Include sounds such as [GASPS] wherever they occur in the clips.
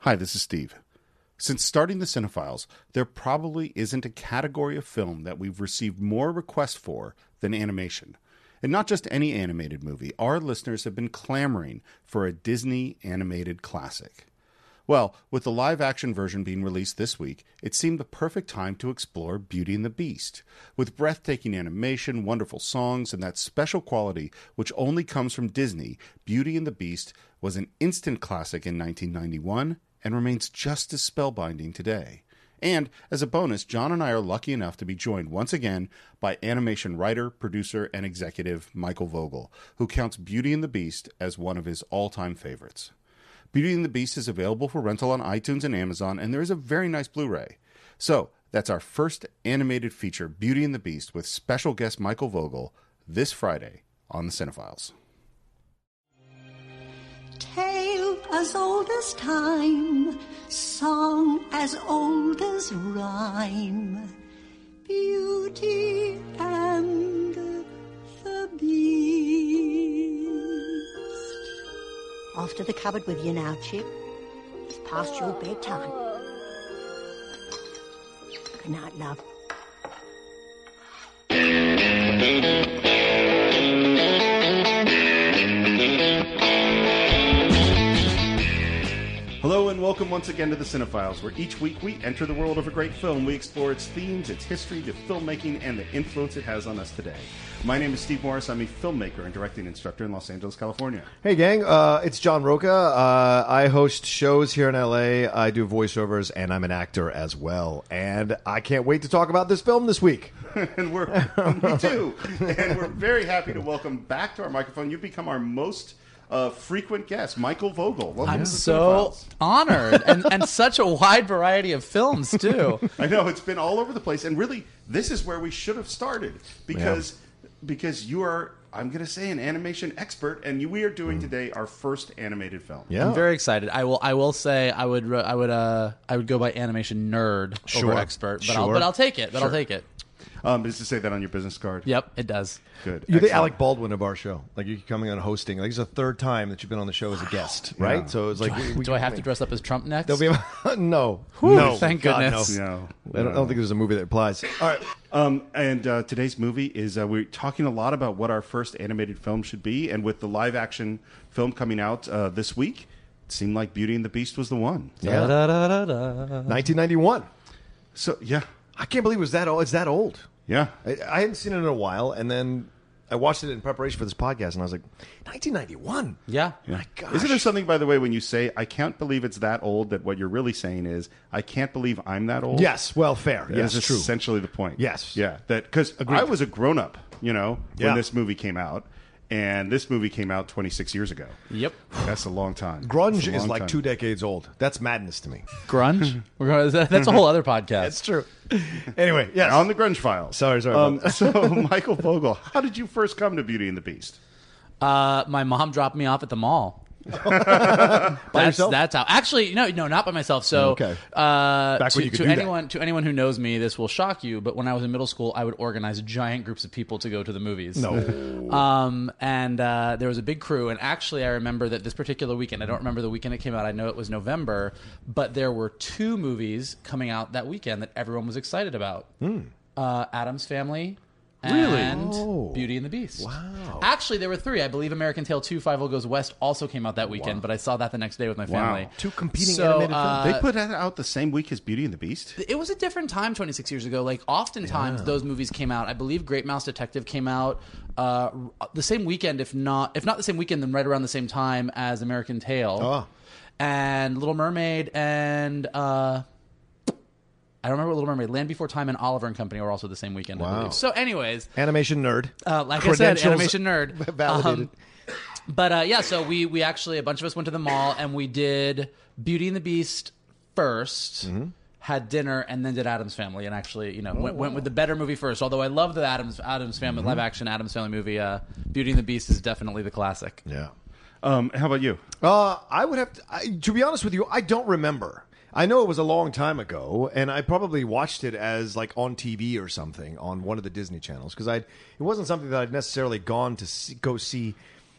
Hi, this is Steve. Since starting the Cine-Files, there probably isn't a category of film that we've received more requests for than animation. And not just any animated movie, our listeners have been clamoring for a Disney animated classic. Well, with the live action version being released this week, it seemed the perfect time to explore Beauty and the Beast. With breathtaking animation, wonderful songs, and that special quality which only comes from Disney, Beauty and the Beast was an instant classic in 1991 and remains just as spellbinding today. And as a bonus, John and I are lucky enough to be joined once again by animation writer, producer, and executive Michael Vogel, who counts Beauty and the Beast as one of his all time favorites. Beauty and the Beast is available for rental on iTunes and Amazon, and there is a very nice Blu ray. So, that's our first animated feature, Beauty and the Beast, with special guest Michael Vogel, this Friday on the Cine-Files. Tale as old as time, song as old as rhyme. Beauty and the Beast. Off to the cupboard with you now, Chip. It's past your bedtime. Good night, love. Hello and welcome once again to the Cine-Files, where each week we enter the world of a great film. We explore its themes, its history, the filmmaking, and the influence it has on us today. My name is Steve Morris. I'm a filmmaker and directing instructor in Los Angeles, California. Hey, gang. Uh, it's John Roca. Uh, I host shows here in LA. I do voiceovers, and I'm an actor as well. And I can't wait to talk about this film this week. [LAUGHS] and we're [LAUGHS] me too. And we're very happy to welcome back to our microphone. You've become our most uh, frequent guest, Michael Vogel. Welcome I'm so honored, and, and [LAUGHS] such a wide variety of films too. [LAUGHS] I know it's been all over the place, and really, this is where we should have started because because you are. I'm going to say an animation expert, and you, we are doing today our first animated film. Yeah. I'm very excited. I will. I will say I would. I would. Uh, I would go by animation nerd Sure. over expert, but I'll. But I'll take it. But I'll take it. Um, is to say that on your business card? Yep, it does. Good. You're the Excellent. Alec Baldwin of our show. Like you're coming on hosting. Like it's the third time that you've been on the show as a guest, [SIGHS] right? Yeah. So it's like, we, we- Do I have to dress up as Trump next? There'll be a, [LAUGHS] no, Whew, no. thank God, goodness. No. No, I don't, I don't think there's a movie that applies. All right. Um, and uh, today's movie is uh, we're talking a lot about what our first animated film should be, and with the live action film coming out uh, this week, it seemed like Beauty and the Beast was the one. Yeah. Da-da-da-da. 1991. So yeah, I can't believe it was that old. It's that old. Yeah. I, I hadn't seen it in a while, and then I watched it in preparation for this podcast, and I was like, 1991. Yeah. My gosh. Isn't there something, by the way, when you say "I can't believe it's that old"? That what you're really saying is "I can't believe I'm that old." Yes. Well, fair. That yes, is true. essentially the point. Yes. Yeah. That because I was a grown up, you know, Yeah. when this movie came out, and this movie came out 26 years ago. Yep. That's a long time. That's Grunge a is long like time. two decades old. That's madness to me. Grunge. [LAUGHS] We're going. That's a whole other podcast. That's true. anyway, yes. on the Grunge Files. Sorry, sorry Um, [LAUGHS] so, Michael Vogel, how did you first come to Beauty and the Beast? Uh, my mom dropped me off at the mall. [LAUGHS] By That's yourself? that's how. Actually, no, no, not by myself. So, Okay. uh, Back to, when you could to do that. anyone to anyone who knows me, this will shock you. But when I was in middle school, I would organize giant groups of people to go to the movies. No. Um, and uh, there was a big crew. And actually, I remember that this particular weekend. I don't remember the weekend it came out. I know it was November, but there were two movies coming out that weekend that everyone was excited about. Uh, Addams Family. Really? And Oh. Beauty and the Beast. Wow. Actually, there were three. I believe American Tail 2 Fievel Goes West also came out that weekend, but I saw that the next day with my family. Wow. Two competing So, animated uh, films. They put that out the same week as Beauty and the Beast. It was a different time 26 years ago. Like, oftentimes those movies came out. I believe Great Mouse Detective came out uh, the same weekend, if not if not the same weekend, then right around the same time as American Tail. Oh. And Little Mermaid and. Uh, I don't remember what Little Mermaid, Land Before Time, and Oliver and Company were also the same weekend. I Wow. beieve. So, anyways, Animation nerd. uh, like I said, Credentials animation nerd. [LAUGHS] Validated. Um, but uh, yeah, so we we actually a bunch of us went to the mall and we did Beauty and the Beast 1st Mm-hmm. Had dinner and then did Addams Family, and actually, you know, Oh, went, went with the better movie first. Although I love the Addams Addams Family Mm-hmm. live action Addams Family movie, uh, Beauty and the Beast is definitely the classic. yeah. Um, how about you? Uh, I would have to, I, to be honest with you. I don't remember. I know it was a long time ago, and I probably watched it as like on TV or something on one of the Disney channels because I it wasn't something that I'd necessarily gone to see, go see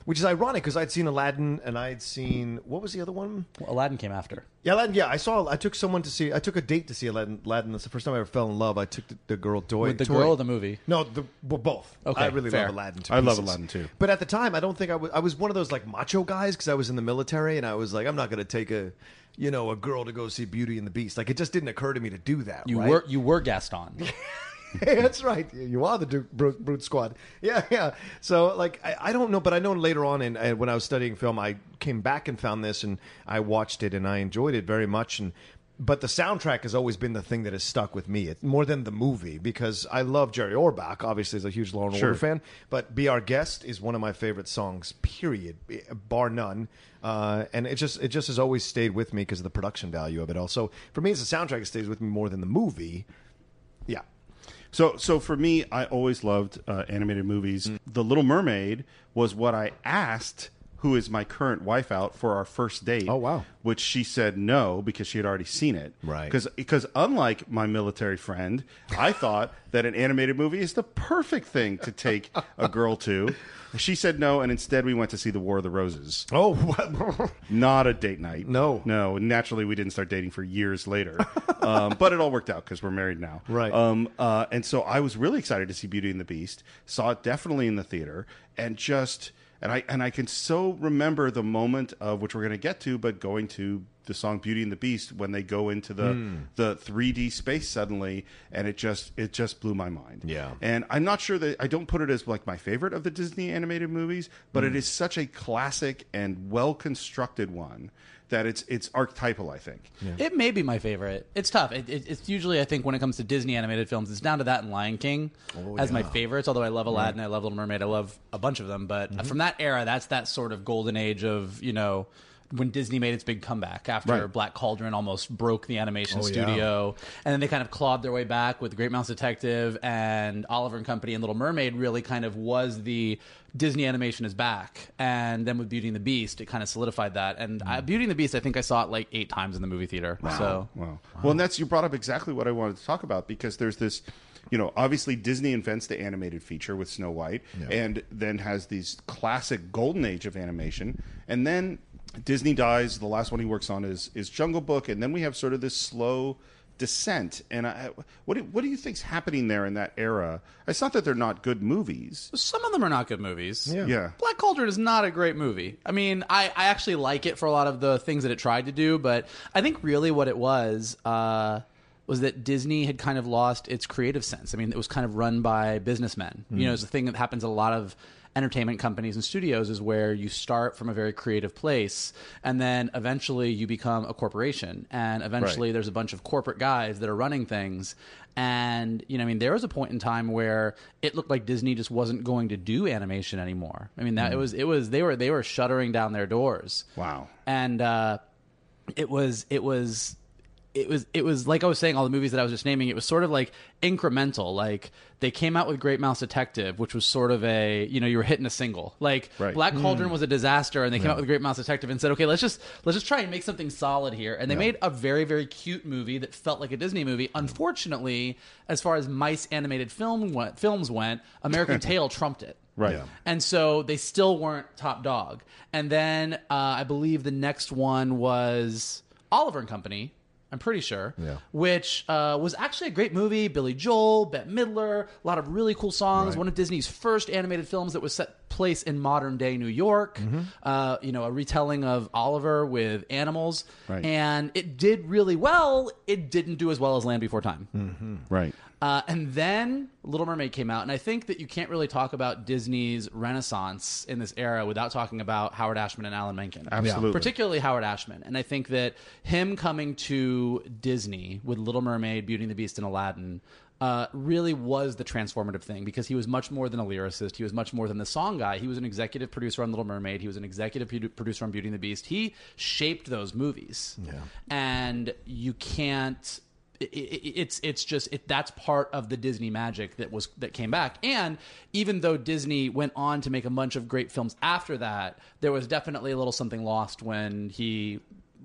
which is ironic because I'd seen Aladdin and I'd seen what was the other one? Well, Aladdin came after. Yeah, Aladdin. Yeah, I saw. I took someone to see. I took a date to see Aladdin. Aladdin. That's the first time I ever fell in love. I took the, the girl Toy. With the Toy. girl of the movie. No, the well, both. Okay, I really fair. love Aladdin. to I love pieces. Aladdin, too. But at the time, I don't think I was. I was one of those like macho guys because I was in the military, and I was like, I'm not going to take a, you know, a girl to go see Beauty and the Beast. Like it just didn't occur to me to do that. You right? were you were Gaston. [LAUGHS] Hey, that's right. You are the Duke Brute, Brute Squad. Yeah, yeah. So, like, I, I don't know, but I know later on, in, uh, when I was studying film, I came back and found this, and I watched it, and I enjoyed it very much. And but the soundtrack has always been the thing that has stuck with me, it, more than the movie, because I love Jerry Orbach. Obviously, as a huge Law and Sure. Order fan, but "Be Our Guest" is one of my favorite songs, period, bar none. Uh, and it just it just has always stayed with me because of the production value of it. Also, for me, it's a soundtrack, it stays with me more than the movie. Yeah. So, so for me, I always loved uh, animated movies. Mm. The Little Mermaid was what I asked, who is my current wife, out for our first date. Oh, wow. Which she said no because she had already seen it. Right. Because because unlike my military friend, I thought [LAUGHS] that an animated movie is the perfect thing to take a girl to. She said no, and instead we went to see The War of the Roses. Oh, what? [LAUGHS] Not a date night. No. No. Naturally, we didn't start dating for years later. [LAUGHS] um, but it all worked out because we're married now. Right. Um, uh, and so I was really excited to see Beauty and the Beast. Saw it definitely in the theater, and just and I and I can so remember the moment of which we're going to get to, but going to the song Beauty and the Beast when they go into the Hmm. the 3D space suddenly, and it just it just blew my mind. Yeah. And I'm not sure that I don't put it as like my favorite of the Disney animated movies, but Hmm. it is such a classic and well constructed one that it's it's archetypal. I think. It may be my favorite. It's tough. It, it, it's usually, I think, when it comes to Disney animated films, it's down to that and Lion King oh, as my favorites. Although I love Aladdin, I love Little Mermaid, I love a bunch of them. But mm-hmm. from that era, that's that sort of golden age of you know when Disney made its big comeback after Right. Black Cauldron almost broke the animation Oh, yeah. studio, and then they kind of clawed their way back with Great Mouse Detective and Oliver and Company and Little Mermaid. Really, kind of was the Disney animation is back, and then with Beauty and the Beast, it kind of solidified that. And I, mm. Beauty and the Beast, I think I saw it like eight times in the movie theater. So Wow. Well, and that's you brought up exactly what I wanted to talk about because there's this, you know, obviously Disney invents the animated feature with Snow White, and then has these classic golden age of animation, and then Disney dies. The last one he works on is is Jungle Book, and then we have sort of this slow descent. And I, what do, what do you think's happening there in that era? It's not that they're not good movies. Some of them are not good movies. Yeah. Yeah. Black Cauldron is not a great movie. I mean, I, I actually like it for a lot of the things that it tried to do, but I think really what it was uh, was that Disney had kind of lost its creative sense. I mean, it was kind of run by businessmen. You know, it's a thing that happens at a lot of entertainment companies and studios is where you start from a very creative place and then eventually you become a corporation. And eventually Right. there's a bunch of corporate guys that are running things. And you know i mean there was a point in time where it looked like disney just wasn't going to do animation anymore. I mean that it was it was they were they were shuttering down their doors. Wow. and uh it was it was it was it was like I was saying all the movies that I was just naming it was sort of like incremental like they came out with Great Mouse Detective which was sort of a you know you were hitting a single like Right. Black Cauldron was a disaster and they came out with Great Mouse Detective and said okay let's just let's just try and make something solid here and they made a very very cute movie that felt like a Disney movie unfortunately as far as mice animated film went, films went American [LAUGHS] Tail trumped it Right. Yeah. and so they still weren't top dog. And then uh, I believe the next one was Oliver and Company. I'm pretty sure, Yeah. which uh, was actually a great movie. Billy Joel, Bette Midler, a lot of really cool songs. One of Disney's first animated films that was set place in modern day New York. Mm-hmm. Uh, you know, a retelling of Oliver with animals, Right. and it did really well. It didn't do as well as Land Before Time. Right. Uh, and then Little Mermaid came out, and I think that you can't really talk about Disney's renaissance in this era without talking about Howard Ashman and Alan Menken. Absolutely. Particularly Howard Ashman. And I think that him coming to Disney with Little Mermaid, Beauty and the Beast, and Aladdin uh, really was the transformative thing because he was much more than a lyricist. He was much more than the song guy. He was an executive producer on Little Mermaid. He was an executive produ- producer on Beauty and the Beast. He shaped those movies. Yeah. And you can't it, it, it's it's just it, that's part of the Disney magic that was that came back. And even though Disney went on to make a bunch of great films after that, there was definitely a little something lost when he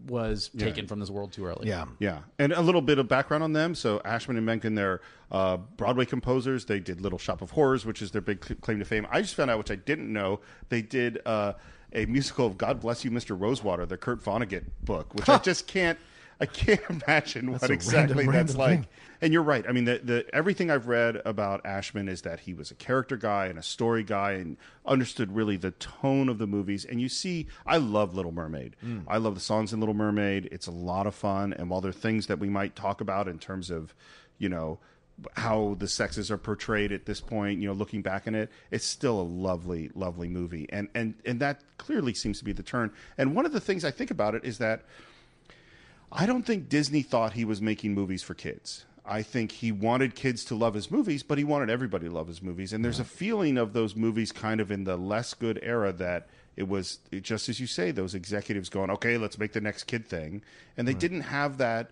was taken from this world too early. Yeah. Yeah, and a little bit of background on them. So Ashman and Menken, they're uh, Broadway composers. They did Little Shop of Horrors, which is their big claim to fame. I just found out, which I didn't know, they did uh, a musical of God Bless You, Mr. Rosewater, the Kurt Vonnegut book, which I [LAUGHS] just can't. I can't [LAUGHS] imagine what exactly random- that's random like. thing. And you're right. I mean, the, the everything I've read about Ashman is that he was a character guy and a story guy and understood really the tone of the movies. And you see, I love Little Mermaid. Mm. I love the songs in Little Mermaid. It's a lot of fun. And while there are things that we might talk about in terms of, you know, how the sexes are portrayed at this point, you know, looking back on it, it's still a lovely, lovely movie. And and and that clearly seems to be the turn. And one of the things I think about it is that I don't think Disney thought he was making movies for kids. I think he wanted kids to love his movies, but he wanted everybody to love his movies. And there's a feeling of those movies kind of in the less good era that it was it, just as you say, those executives going, okay, let's make the next kid thing. And they didn't have that,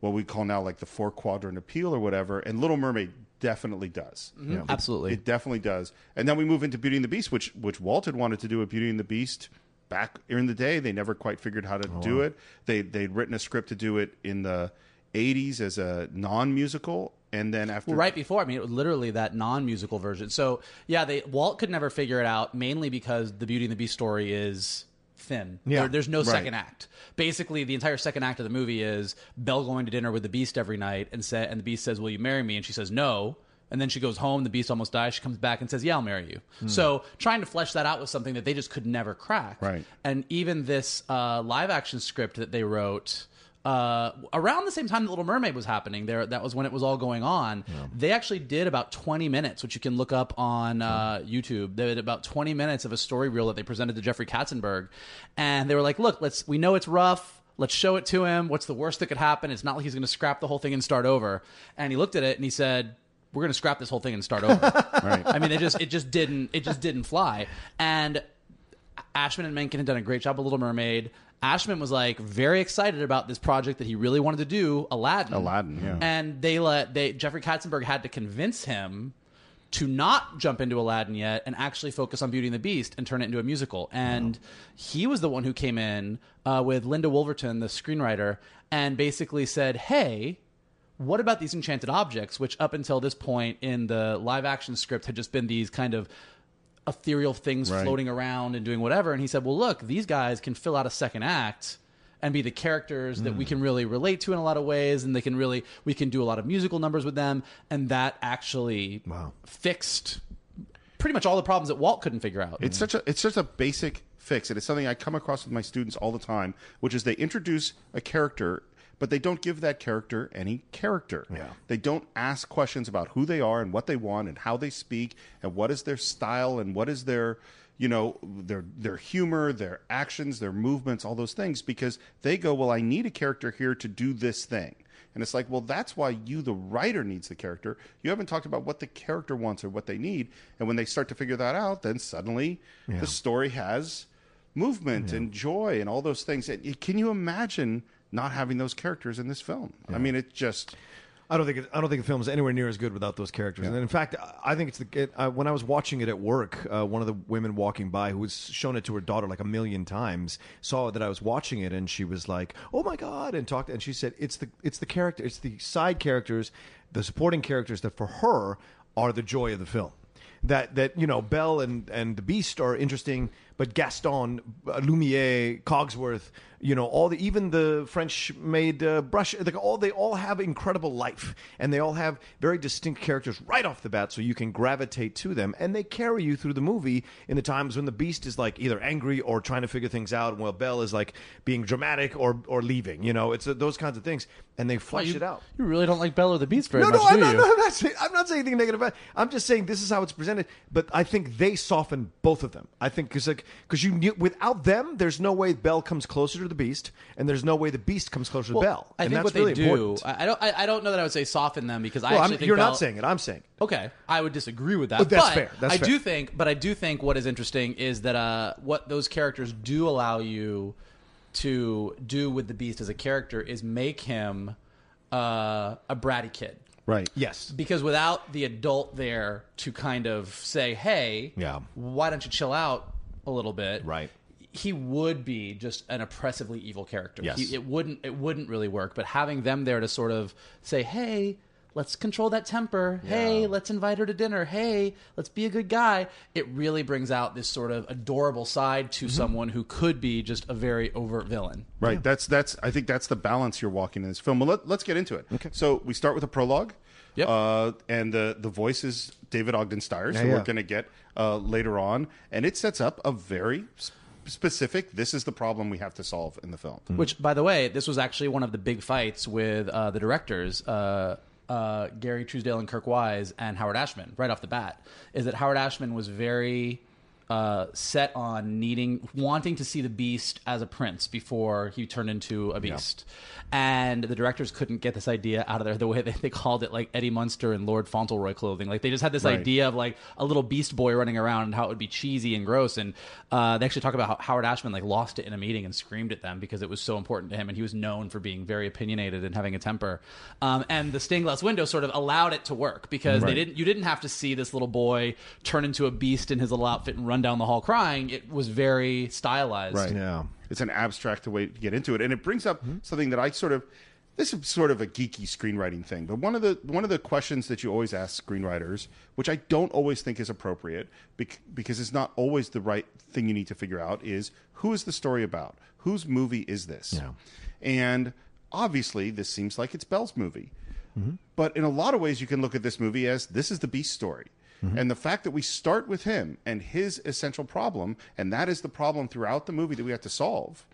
what we call now like the four quadrant appeal or whatever. And Little Mermaid definitely does. Mm-hmm. Absolutely. It definitely does. And then we move into Beauty and the Beast, which which Walt had wanted to do a Beauty and the Beast back in the day. They never quite figured how to oh, do it. They they'd written a script to do it in the '80s as a non-musical, and then after Well, right before, I mean, it was literally that non-musical version. So yeah, they Walt could never figure it out, mainly because the Beauty and the Beast story is thin. Yeah. There- there's no Right. second act. Basically, the entire second act of the movie is Belle going to dinner with the Beast every night, and say, and the Beast says, "Will you marry me?" And she says, "No." And then she goes home. The Beast almost dies. She comes back and says, "Yeah, I'll marry you." So trying to flesh that out was something that they just could never crack. Right. And even this uh, live action script that they wrote uh, around the same time that Little Mermaid was happening, there that was when it was all going on. They actually did about 20 minutes, which you can look up on uh, YouTube. They did about 20 minutes of a story reel that they presented to Jeffrey Katzenberg, and they were like, "Look, let's. We know it's rough." Let's show it to him. What's the worst that could happen? It's not like he's going to scrap the whole thing and start over. And he looked at it and he said, "We're going to scrap this whole thing and start over." [LAUGHS] Right. I mean, it just it just didn't it just didn't fly. And Ashman and Menken had done a great job with Little Mermaid. Ashman was like very excited about this project that he really wanted to do, Aladdin. Aladdin, yeah. And they let they Jeffrey Katzenberg had to convince him to not jump into Aladdin yet and actually focus on Beauty and the Beast and turn it into a musical. And he was the one who came in uh, with Linda Woolverton, the screenwriter, and basically said, "Hey, what about these enchanted objects, which up until this point in the live action script had just been these kind of ethereal things Right. floating around and doing whatever? And he said, well, look, these guys can fill out a second act and be the characters that we hmm. can really relate to in a lot of ways and they can really we can do a lot of musical numbers with them and that actually Wow. fixed pretty much all the problems that Walt couldn't figure out. It's such a it's such a basic fix, and it's something I come across with my students all the time, which is they introduce a character, but they don't give that character any character. Yeah. They don't ask questions about who they are and what they want and how they speak and what is their style and what is their you know their their humor, their actions, their movements, all those things because they go, well, I need a character here to do this thing. And it's like, well, that's why you, the writer, needs the character. You haven't talked about what the character wants or what they need. And when they start to figure that out, then suddenly the story has movement and joy and all those things. And Can you imagine not having those characters in this film? I mean, it just. I don't think it, I don't think the film is anywhere near as good without those characters. And in fact, I think it's the it, uh, when I was watching it at work, uh, one of the women walking by who was shown it to her daughter like a million times saw that I was watching it, and she was like, "Oh my god!" and talked. And she said, "It's the it's the character, it's the side characters, the supporting characters that for her are the joy of the film." That that you know, Belle and and the Beast are interesting, but Gaston, uh, Lumiere, Cogsworth, you know, all the even the French made uh, brush, like all they all have incredible life, and they all have very distinct characters right off the bat, so you can gravitate to them, and they carry you through the movie in the times when the Beast is like either angry or trying to figure things out, while Belle is like being dramatic or or leaving. You know, it's uh, those kinds of things, and they flesh you, it out. you really don't like Belle or the Beast very No, much, no, I'm not, no, I'm not saying I'm not saying anything negative. About it. I'm just saying this is how it's presented. But I think they soften both of them. I think because like because you knew, without them, there's no way Belle comes closer to the Beast, and there's no way the Beast comes closer to Belle. I and think that's what really they do. important. I I don't. I, I don't know that I would say soften them because I Well, actually I'm, think you're Belle- not saying it. I'm saying. it. Okay, I would disagree with that. But that's but fair. That's I fair. do think, but I do think what is interesting is that uh, what those characters do allow you to do with the Beast as a character is make him uh, a bratty kid. Right. Yes. Because without the adult there to kind of say, "Hey, Yeah. why don't you chill out a little bit?" Right. he would be just an oppressively evil character. Yes. He, it wouldn't it wouldn't really work. But having them there to sort of say, "Hey, let's control that temper. Hey, let's invite her to dinner. Hey, let's be a good guy." It really brings out this sort of adorable side Mm-hmm. to someone who could be just a very overt villain. Right. That's that's. I think that's the balance you're walking in this film. Well, let, let's get into it. Okay. So we start with a prologue. Yep. Uh, and the the voice is David Ogden Stiers, who yeah. we're going to get uh, later on, and it sets up a very s- specific. This is the problem we have to solve in the film. Which, by the way, this was actually one of the big fights with uh, the directors, uh, uh, Gary Trousdale and Kirk Wise, and Howard Ashman, right off the bat. Is that Howard Ashman was very uh, set on needing, wanting to see the Beast as a prince before he turned into a beast. And the directors couldn't get this idea out of there. The way they, they called it, like Eddie Munster and Lord Fauntleroy clothing. Like they just had this Right. idea of like a little Beast boy running around and how it would be cheesy and gross. And uh, they actually talk about how Howard Ashman like lost it in a meeting and screamed at them because it was so important to him, and he was known for being very opinionated and having a temper. Um, and the stained glass window sort of allowed it to work because they didn't. You didn't have to see this little boy turn into a beast in his little outfit and run down the hall crying. It was very stylized. Right. Yeah. It's an abstract way to get into it, and it brings up mm-hmm. something that I sort of. This is sort of a geeky screenwriting thing, but one of the one of the questions that you always ask screenwriters, which I don't always think is appropriate, because it's not always the right thing you need to figure out, is who is the story about? Whose movie is this? Yeah. And obviously, this seems like it's Belle's movie. Mm-hmm. But in a lot of ways, you can look at this movie as this is the Beast story. And the fact that we start with him and his essential problem, and that is the problem throughout the movie that we have to solve,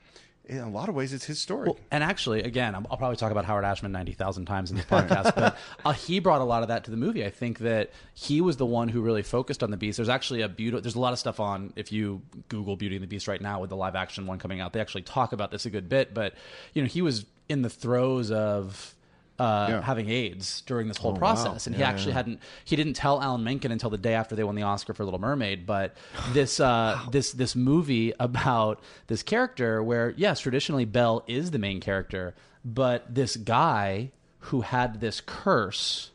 in a lot of ways, it's his story. And actually, again, I'll, I'll probably talk about Howard Ashman 90,000 times in this podcast, but [LAUGHS] uh, he brought a lot of that to the movie. I think that he was the one who really focused on the Beast. There's actually a beautiful, there's a lot of stuff on, if you Google Beauty and the Beast right now with the live action one coming out, they actually talk about this a good bit, but, you know, he was in the throes of. Uh, Yeah. having AIDS during this whole process, and he actually hadn't. He didn't tell Alan Menken until the day after they won the Oscar for Little Mermaid. But [SIGHS] this uh, this this movie about this character, where yes, traditionally Belle is the main character, but this guy who had this curse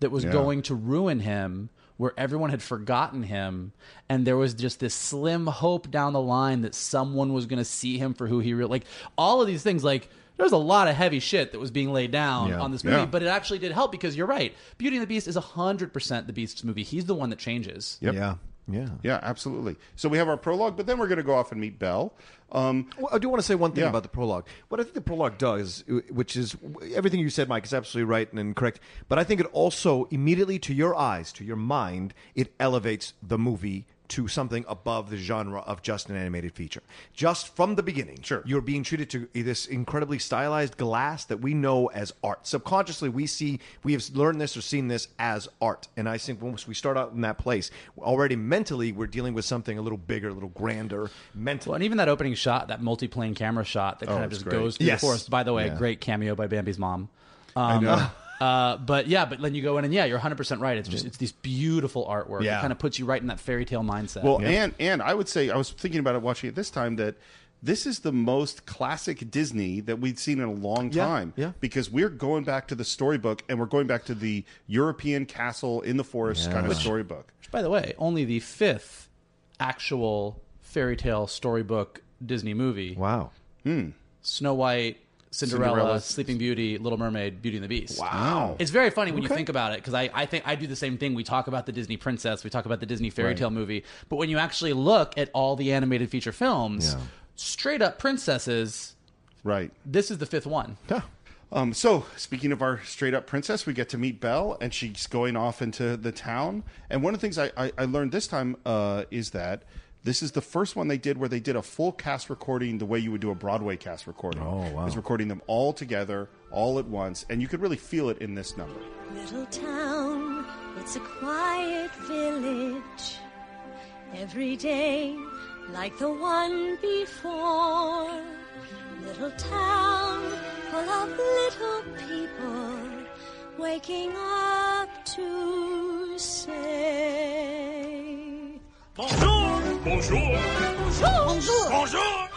that was Yeah. going to ruin him where everyone had forgotten him and there was just this slim hope down the line that someone was going to see him for who he really like all of these things like there's a lot of heavy shit that was being laid down Yeah. on this movie Yeah. but it actually did help because you're right beauty and the beast is 100% the beast's movie he's the one that changes Yep. Yeah. Yeah. Yeah, absolutely. So we have our prologue, but then we're going to go off and meet Belle. Um, Well, I do want to say one thing Yeah. about the prologue. What I think the prologue does, which is everything you said, Mike, is absolutely right and, and correct. But I think it also immediately, to your eyes, to your mind, it elevates the movie to something above the genre of just an animated feature. Just from the beginning, Sure. you're being treated to this incredibly stylized glass that we know as art. Subconsciously, we see, we have learned this or seen this as art. And I think once we start out in that place, already mentally, we're dealing with something a little bigger, a little grander mentally. well, and even that opening shot, that multi-plane camera shot that kind Oh, of just great. goes through Yes. the forest. By the way, Yeah. great cameo by Bambi's mom. Um, know. [LAUGHS] Uh, but yeah, but then you go in and yeah, you're 100 percent right. It's just it's this beautiful artwork. Yeah. It kind of puts you right in that fairy tale mindset. Well, and and I would say I was thinking about it watching it this time that this is the most classic Disney that we've seen in a long time. yeah. Because we're going back to the storybook and we're going back to the European castle in the forest kind of storybook. by the way, only the fifth actual fairy tale storybook Disney movie. wow. Hmm. Snow White, Cinderella, Cinderella. Sleeping Beauty, Little Mermaid, Beauty and the Beast. Wow. It's very funny when you think about it because I, I think I do the same thing. We talk about the Disney princess, we talk about the Disney fairy tale movie, but when you actually look at all the animated feature films, Yeah. straight up princesses, Right. this is the fifth one. Um, so, speaking of our straight up princess, we get to meet Belle, and she's going off into the town. And one of the things I, I, I learned this time uh, is that this is the first one they did where they did a full cast recording the way you would do a Broadway cast recording. Oh, wow. Is recording them all together, all at once, and you could really feel it in this number. Little town, it's a quiet village. Every day, like the one before. Little town full of little people waking up to say. Bonjour Bonjour Bonjour! Bonjour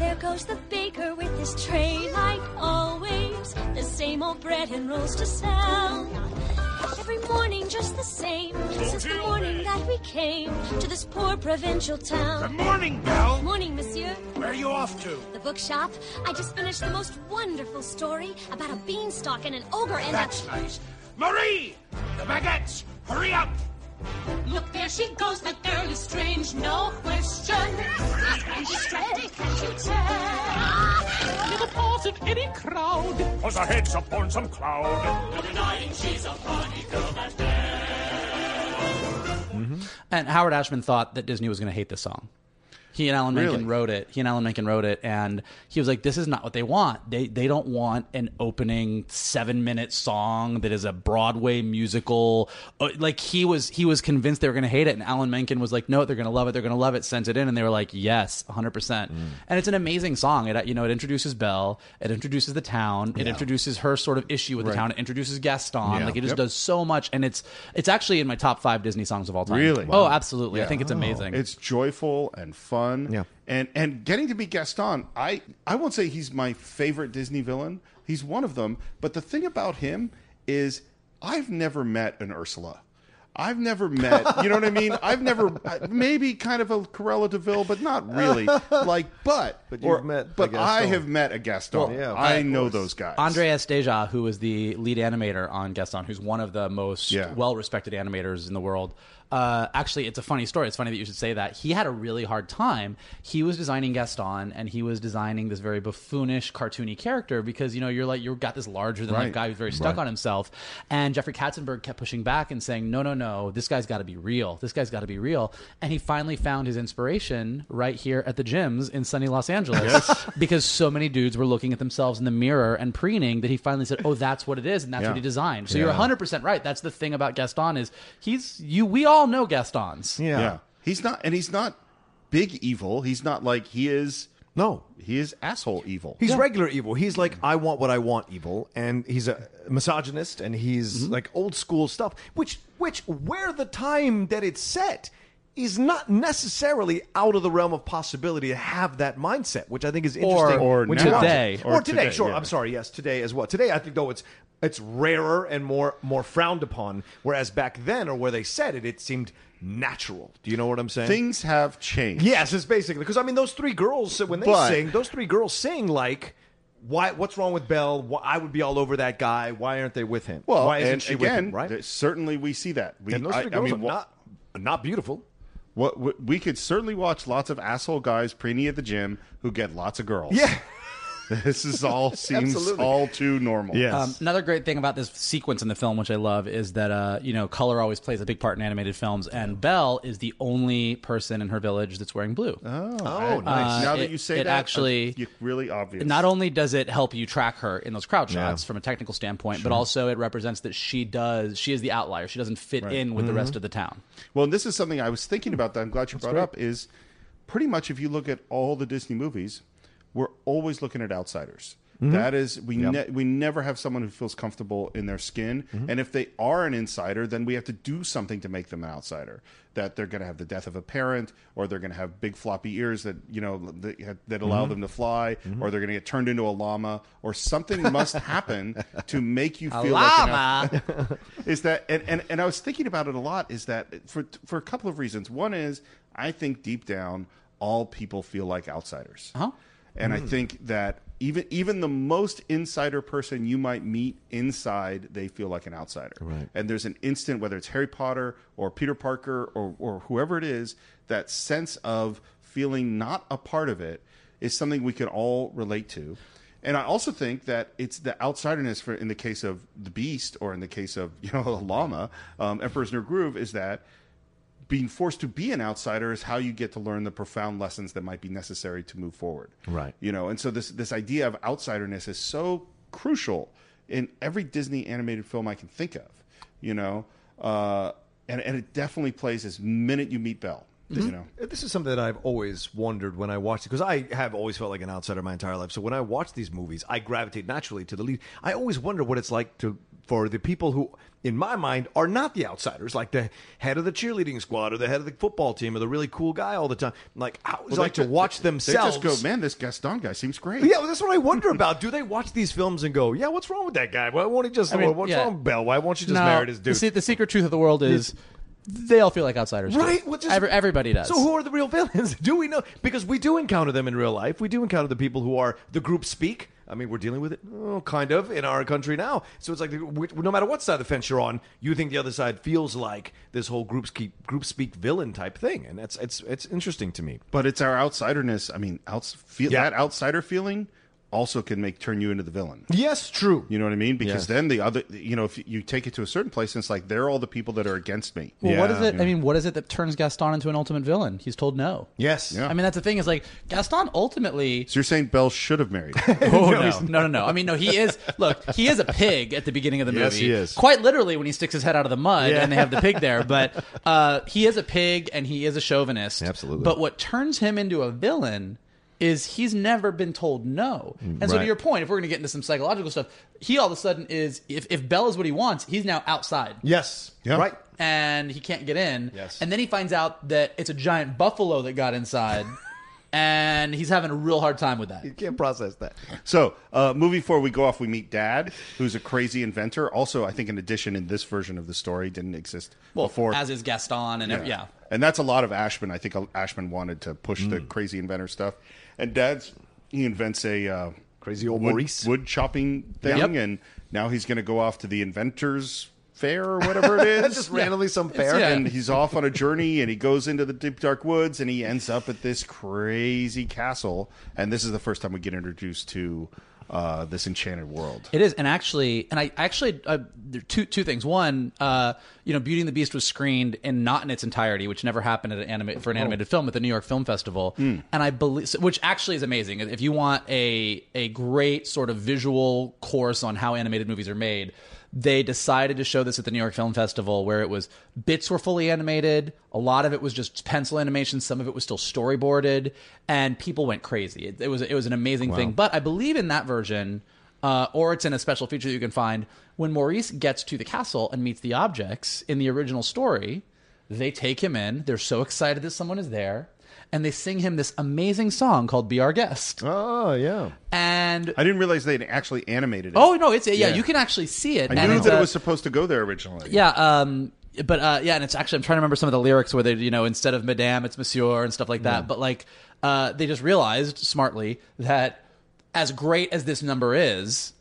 There goes the baker with his tray like always. The same old bread and rolls to sell. Every morning just the same. Since the morning that we came to this poor provincial town. Good morning, Belle. Morning, monsieur. Where are you off to? The bookshop. I just finished the most wonderful story about a beanstalk and an ogre and That's a. nice. Marie! The baguettes! Hurry up! Look, there she goes. That girl is strange, no question. And she's strange, can't you tell? Never part of any crowd. Cause her head's up on some cloud. No denying she's a funny girl, that mm-hmm. And Howard Ashman thought that Disney was going to hate this song. He and Alan Menken Really? wrote it. He and Alan Menken wrote it, and he was like, "This is not what they want. They they don't want an opening seven minute song that is a Broadway musical. Uh, Like he was he was convinced they were going to hate it, and Alan Menken was like, "No, they're going to love it. They're going to love it." Sent it in, and they were like, "Yes, 100." percent And it's an amazing song. It you know it introduces Belle, it introduces the town, it introduces her sort of issue with the town, it introduces Gaston. Yeah. Like it just Yep. does so much, and it's it's actually in my top five Disney songs of all time. Really? Oh, absolutely. I think it's amazing. It's joyful and fun. Yeah. And and getting to be Gaston, I I won't say he's my favorite Disney villain. He's one of them. But the thing about him is I've never met an Ursula. I've never met, [LAUGHS] you know what I mean? I've never, maybe kind of a Cruella De Vil, but not really. [LAUGHS] Like, but, But you've met but I have met a Gaston. Well, yeah, I know those guys. Andreas Deja, who was the lead animator on Gaston, who's one of the most Yeah. well-respected animators in the world. Uh, actually, it's a funny story. It's funny that you should say that. He had a really hard time. He was designing Gaston, and he was designing this very buffoonish, cartoony character because you know you're like you've got this larger than life Right. guy who's very stuck Right. on himself. And Jeffrey Katzenberg kept pushing back and saying, "No, no, no, this guy's got to be real. This guy's got to be real." And he finally found his inspiration right here at the gyms in sunny Los Angeles [LAUGHS] because so many dudes were looking at themselves in the mirror and preening that he finally said, "Oh, that's what it is, and that's Yeah. what he designed." So you're 100 percent right. That's the thing about Gaston is he's you. We all know Gastons. Yeah. Yeah. He's not, and he's not big evil. He's not like, he is, No. he is asshole evil. He's regular evil. He's like, I want what I want evil, and he's a misogynist, and he's mm-hmm. like old school stuff. Which, which, where the time that it's set is not necessarily out of the realm of possibility to have that mindset, which I think is interesting. or when now. you watch it. Today. or, Or today, today, sure. yeah. I'm sorry. Yes, today as well. Today, I think though it's it's rarer and more more frowned upon, whereas back then, or where they said it, it seemed natural. Do you know what I'm saying? Things have changed. Yes, it's basically because I mean those three girls when they But- sing, those three girls sing like, why? What's wrong with Belle? Why, I would be all over that guy. Why aren't they with him? Well, why isn't and she again, with him? Right? certainly we see that. We, and those I- three I girls mean, are wha- not not beautiful. What, we could certainly watch lots of asshole guys preening at the gym who get lots of girls. Yeah. [LAUGHS] this is all [LAUGHS] seems Absolutely. all too normal. Yes. Um, another great thing about this sequence in the film, which I love, is that uh, you know color always plays a big part in animated films, and Belle is the only person in her village that's wearing blue. Oh, Oh, I- nice. now Uh, that you say it that, actually- uh, you really obvious. Not only does it help you track her in those crowd Yeah. shots from a technical standpoint, but also it represents that she does she is the outlier. She doesn't fit in with the Mm-hmm. rest of the town. Well, and this is something I was thinking about that I'm glad you brought great. up is pretty much if you look at all the Disney movies, we're always looking at outsiders. Mm-hmm. That is, we ne- we never have someone who feels comfortable in their skin, Mm-hmm. and if they are an insider, then we have to do something to make them an outsider. That they're going to have the death of a parent, or they're going to have big floppy ears that you know that, that allow Mm-hmm. them to fly, or they're going to get turned into a llama, or something must happen [LAUGHS] to make you feel like an Llama. [LAUGHS] is that and, and, and I was thinking about it a lot is that for for a couple of reasons. One is I think deep down all people feel like outsiders. Uh-huh. And I think that even even the most insider person you might meet inside, they feel like an outsider. Right. And there's an instant, whether it's Harry Potter or Peter Parker or, or whoever it is, that sense of feeling not a part of it is something we can all relate to. And I also think that it's the outsiderness for in the case of the Beast or in the case of [LAUGHS] you know a llama, um, Emperor's New Groove is that being forced to be an outsider is how you get to learn the profound lessons that might be necessary to move forward. Right. You know, and so this this idea of outsiderness is so crucial in every Disney animated film I can think of. You know, uh, and and it definitely plays as minute you meet Belle. You know, This is something that I've always wondered when I watched it because I have always felt like an outsider my entire life. So when I watch these movies, I gravitate naturally to the lead. I always wonder what it's like to for the people who, in my mind, are not the outsiders, like the head of the cheerleading squad or the head of the football team or the really cool guy all the time. Like, how is it Well, like they to watch they- themselves? They just go, man, this Gaston guy seems great. Yeah, well, that's what I wonder about. Do they watch these films and go, "Yeah, what's wrong with that guy? Why won't he just? I mean, what's yeah. wrong with Belle? Why won't you just No, marry this dude?" The, the secret truth of the world is they all feel like outsiders. too. Right? Well, just- Every, everybody does. So who are the real villains? [LAUGHS] Do we know? Because we do encounter them in real life. We do encounter the people who are the group speak. I mean, we're dealing with it, oh, kind of, in our country now. So it's like no matter what side of the fence you're on, you think the other side feels like this whole group speak, group speak villain type thing, and that's it's it's interesting to me. But it's our outsiderness. I mean, outs- feel, Yeah. that outsider feeling also can make turn you into the villain. Yes, true. You know what I mean? Because Yes. then the other, you know, if you take it to a certain place, and it's like they're all the people that are against me. well, what is Yeah. it? I mean, what is it that turns Gaston into an ultimate villain? He's told no. Yes. Yeah. I mean, that's the thing. Is like Gaston ultimately. So you're saying Belle should have married? [LAUGHS] Oh no. no, no, no! I mean, no. He is. Look, he is a pig at the beginning of the Yes, movie. he is. Quite literally, when he sticks his head out of the mud Yeah. and they have the pig there. But uh, he is a pig and he is a chauvinist. Absolutely. But what turns him into a villain is he's never been told no. And so, to your point, if we're going to get into some psychological stuff, he all of a sudden is. If if Belle is what he wants, he's now outside. Yes. Yeah. Right. and he can't get in. Yes. And then he finds out that it's a giant buffalo that got inside, [LAUGHS] and he's having a real hard time with that. You can't process that. So, uh, movie four, we go off. We meet Dad, who's a crazy inventor. Also, I think an addition in this version of the story didn't exist Well, before. as is Gaston, and every, yeah. and that's a lot of Ashman. I think Ashman wanted to push the Mm. crazy inventor stuff. And Dad's he invents a uh, Crazy old wood, Maurice. wood chopping thing, Yep. and now he's going to go off to the inventors fair or whatever it [LAUGHS] is. Just randomly some fair. yeah. and he's off on a journey and he goes into the deep dark woods and he ends up at this crazy castle and this is the first time we get introduced to uh, this enchanted world It is, and actually, and I actually uh, there are two two things. One, uh, you know, Beauty and the Beast was screened and not in its entirety, which never happened at an anima- for an animated film at the New York Film Festival, and I believe, which actually is amazing. If you want a a great sort of visual course on how animated movies are made. They decided to show this at the New York Film Festival, where it was bits were fully animated, a lot of it was just pencil animation, some of it was still storyboarded, and people went crazy. It, it was it was an amazing thing. But I believe in that version, uh, or it's in a special feature that you can find when Maurice gets to the castle and meets the objects in the original story. They take him in. They're so excited that someone is there, and they sing him this amazing song called "Be Our Guest." Oh yeah. And i didn't realize they'd actually animated it oh no, it's yeah, Yeah. you can actually see it. i and knew that uh, it was supposed to go there originally yeah, um, but uh, yeah, and it's actually I'm trying to remember some of the lyrics where they, you know, instead of Madame, it's Monsieur and stuff like that. But like, uh, they just realized smartly that as great as this number is,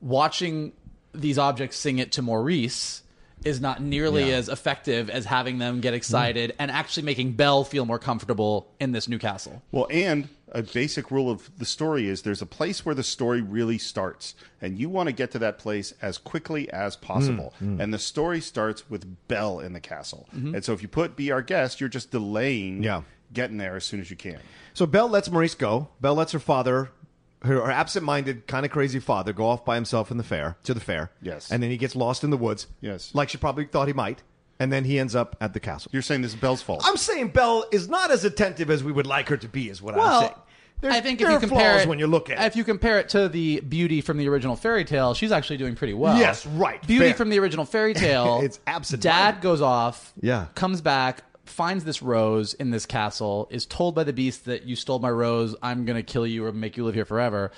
watching these objects sing it to Maurice is not nearly as effective as having them get excited and actually making Belle feel more comfortable in this new castle. Well, and a basic rule of the story is there's a place where the story really starts, and you want to get to that place as quickly as possible. Mm, mm. And the story starts with Belle in the castle. Mm-hmm. And so if you put "Be Our Guest," you're just delaying Yeah. getting there as soon as you can. So Belle lets Maurice go. Belle lets her father, her, her absent-minded, kind of crazy father, go off by himself in the fair to the fair. Yes. and then he gets lost in the woods. Yes. like she probably thought he might, and then he ends up at the castle. You're saying this is Belle's fault. I'm saying Belle is not as attentive as we would like her to be. Is what I'm saying. There's- I think there if you are compare flaws it, when you look at it. if you compare it to the beauty from the original fairy tale, she's actually doing pretty well. Yes, right, Beauty fair. from the original fairy [LAUGHS] tale, It's absent-minded. Dad goes off, Yeah. comes back, finds this rose in this castle, is told by the beast that you stole my rose, I'm gonna kill you or make you live here forever,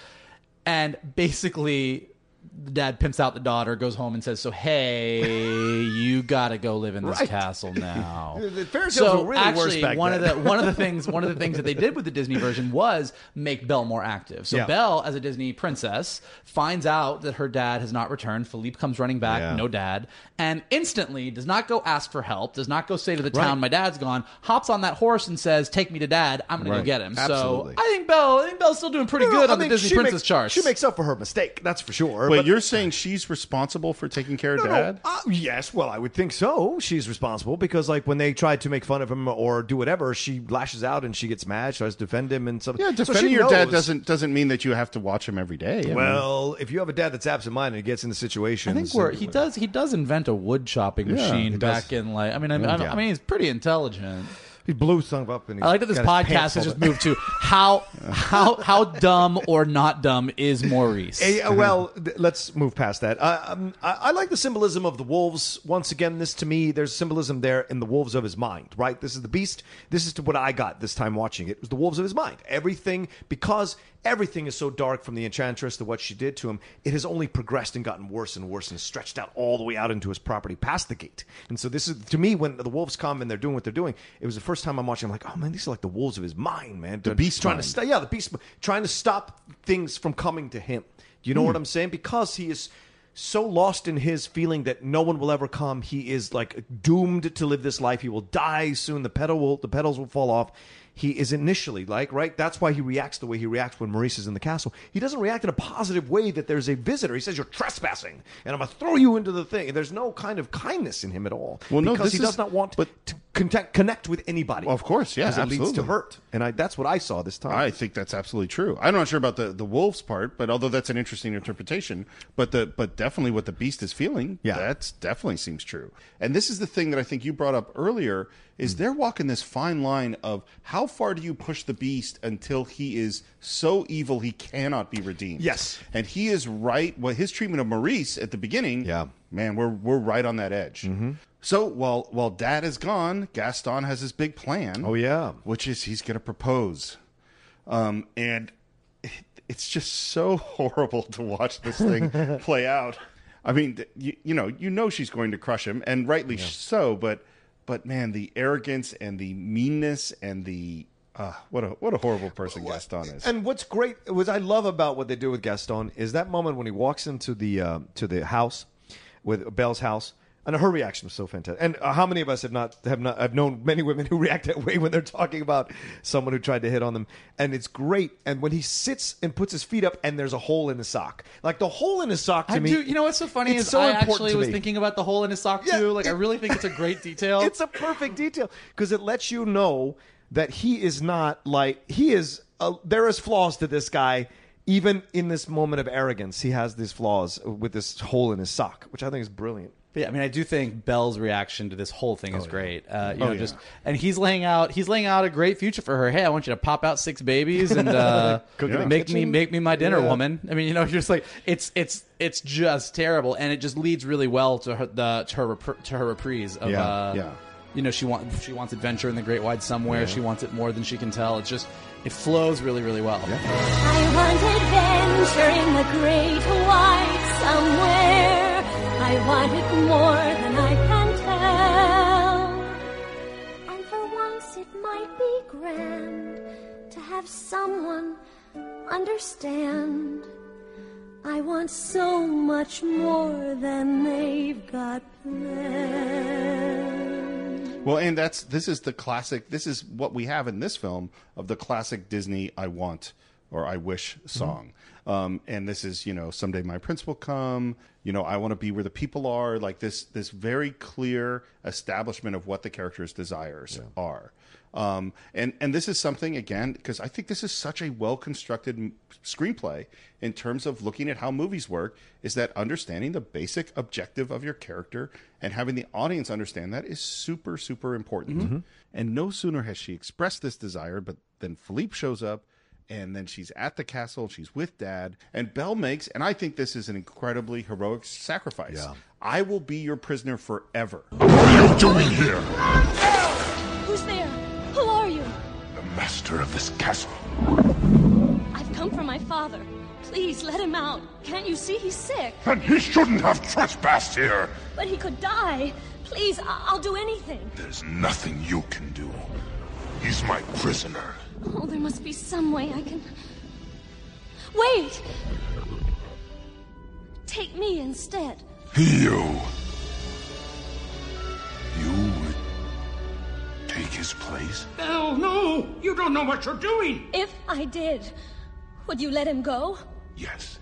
and basically. The dad pimps out the daughter, goes home and says, "So hey, you gotta go live in this Right. castle now." [LAUGHS] The fairy tales so were really worse actually, back one then. of the one of the [LAUGHS] things one of the things that they did with the Disney version was make Belle more active. So Yeah. Belle, as a Disney princess, finds out that her dad has not returned. Philippe comes running back, Yeah. no dad, and instantly does not go ask for help. Does not go say to the Right. town, "My dad's gone." Hops on that horse and says, "Take me to dad. I'm to Right. go get him." Absolutely. So I think Belle, I think Belle's still doing pretty good I on the Disney princess makes, charts. She makes up for her mistake. That's for sure. You're saying she's responsible for taking care of No, no, Dad? uh, yes, well, I would think so. She's responsible because, like, when they try to make fun of him or do whatever, she lashes out and she gets mad, She tries to defend him, and stuff. Yeah, defending she your dad doesn't doesn't mean that you have to watch him every day. I mean, Well, if you have a dad that's absent-minded and gets into I situations, I think we're, he does he does invent a wood chopping Yeah, machine back in like I mean I, I, Yeah. I mean he's pretty intelligent. He blew some up. And I like that this podcast has just moved to how how how dumb or not dumb is Maurice. Eh, well, th- let's move past that. Uh, um, I, I like the symbolism of the wolves. Once again, this to me, there's symbolism there in the wolves of his mind. Right? This is the beast. This is to what I got this time watching it. It was the wolves of his mind. Everything because everything is so dark from the enchantress to what she did to him. It has only progressed and gotten worse and worse and stretched out all the way out into his property past the gate. And so this is to me when the wolves come and they're doing what they're doing. It was the first time I'm watching. I'm like, oh man, these are like the wolves of his mind, man. The beast trying mind. to stop yeah, the beast trying to stop things from coming to him. Do you know Hmm. what I'm saying? Because he is so lost in his feeling that no one will ever come. He is like doomed to live this life. He will die soon. The petal will the petals will fall off. He is initially like right. That's why he reacts the way he reacts when Maurice is in the castle. He doesn't react in a positive way that there's a visitor. He says you're trespassing, and I'm gonna throw you into the thing. There's no kind of kindness in him at all. Well, no, because this he is- does not want but- to connect, connect with anybody. Well, of course, yeah, 'Cause it leads to hurt, and I, that's what I saw this time. I think that's absolutely true. I'm not sure about the, the wolves part, but although that's an interesting interpretation, but the but definitely what the beast is feeling, Yeah. that's definitely seems true. And this is the thing that I think you brought up earlier is mm. they're walking this fine line of how far do you push the beast until he is so evil he cannot be redeemed. Yes. and he is right. Well, his treatment of Maurice at the beginning, Yeah. man, we're we're right on that edge. Mm-hmm. So while while Dad is gone, Gaston has his big plan. Oh, yeah. which is he's going to propose, um, and it, it's just so [LAUGHS] horrible to watch this thing [LAUGHS] play out. I mean, you, you know, you know she's going to crush him, and rightly so. But but man, the arrogance and the meanness and the uh, what a what a horrible person Gaston is. And what's great, what I love about what they do with Gaston is that moment when he walks into the uh, to the house with Belle's house, and her reaction was so fantastic. And uh, how many of us have not have not have known many women who [LAUGHS] react that way when they're talking about someone who tried to hit on them? And it's great. And when he sits and puts his feet up, and there's a hole in his sock, like the hole in his sock to I me. do. You know what's so funny it's is so I actually was me. thinking about the hole in his sock Yeah, too. Like I really think it's a great [LAUGHS] detail. It's a perfect detail because it lets you know that he is not like he is. Uh, there is flaws to this guy. Even in this moment of arrogance, he has these flaws with this hole in his sock, which I think is brilliant. But yeah, I mean, I do think Belle's reaction to this whole thing is great. Uh, you Oh, know, yeah. just and he's laying out he's laying out a great future for her. Hey, I want you to pop out six babies and uh, [LAUGHS] Cook in make me make me my dinner, Yeah. woman. I mean, you know, [LAUGHS] just like it's it's it's just terrible, and it just leads really well to her the to her repr- to her reprise of Yeah, uh, yeah. You know, she wants she wants adventure in the great wide somewhere. She wants it more than she can tell. It's just it flows really really well. I want adventure in the great wide somewhere. I want it more than I can tell. And for once it might be grand to have someone understand. I want so much more than they've got planned. Well, and that's this is the classic. This is what we have in this film of the classic Disney "I want" or "I wish" mm-hmm. song. Um, and this is you know someday my prince will come. You know I want to be where the people are. Like this this very clear establishment of what the character's desires are. Um, and and this is something again because I think this is such a well constructed m- screenplay in terms of looking at how movies work. Is that understanding the basic objective of your character and having the audience understand that is super super important. And no sooner has she expressed this desire, but then Philippe shows up. And then she's at the castle. She's with Dad, and Belle makes, and I think this is an incredibly heroic sacrifice. Yeah. I will be your prisoner forever. What are you doing here? Who's there? Who are you? The master of this castle. I've come for my father. Please let him out. Can't you see he's sick? And he shouldn't have trespassed here. But he could die. Please, I- I'll do anything. There's nothing you can do. He's my prisoner. Oh, there must be some way I can. Wait! Take me instead. You. You would take his place? Hell no! You don't know what you're doing! If I did, would you let him go? Yes.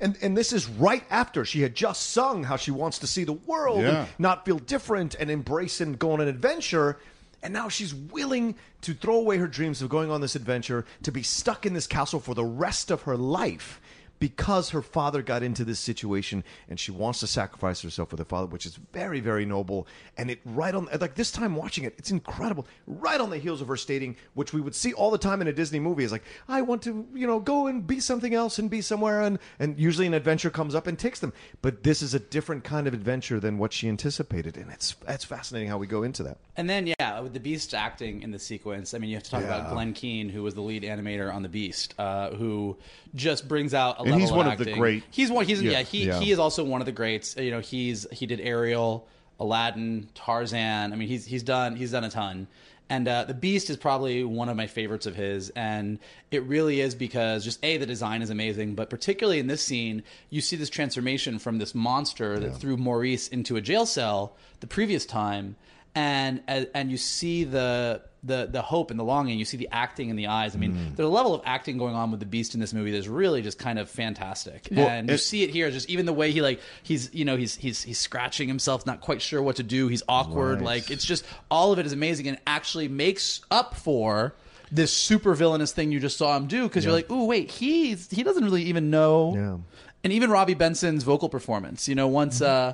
And and this is right after she had just sung how she wants to see the world Yeah. and not feel different and embrace and go on an adventure. And now she's willing to throw away her dreams of going on this adventure to be stuck in this castle for the rest of her life because her father got into this situation and she wants to sacrifice herself for the father, which is very, very noble. And it right on like this time watching it, it's incredible. Right on the heels of her stating, which we would see all the time in a Disney movie, is like, I want to, you know, go and be something else and be somewhere and and usually an adventure comes up and takes them. But this is a different kind of adventure than what she anticipated. And it's that's fascinating how we go into that. And then, yeah, with the Beast acting in the sequence, I mean, you have to talk about Glenn Keane, who was the lead animator on the Beast, uh, who just brings out a level he's one of the acting. great- He's one. He's yeah. Yeah. he Yeah. he is also one of the greats. You know, he's he did Ariel, Aladdin, Tarzan. I mean, he's he's done he's done a ton. And uh, the Beast is probably one of my favorites of his, and it really is because just a the design is amazing, but particularly in this scene, you see this transformation from this monster that threw Maurice into a jail cell the previous time, and and you see the the the hope and the longing. You see the acting in the eyes. I mean, Mm. there's a level of acting going on with the Beast in this movie that's really just kind of fantastic. Well, and you see it here, just even the way he like he's you know he's he's he's scratching himself, not quite sure what to do. He's awkward. Right. Like it's just all of it is amazing and actually makes up for. This super villainous thing you just saw him do because you're like, oh wait, he's he doesn't really even know Yeah. and even Robby Benson's vocal performance. You know, once uh,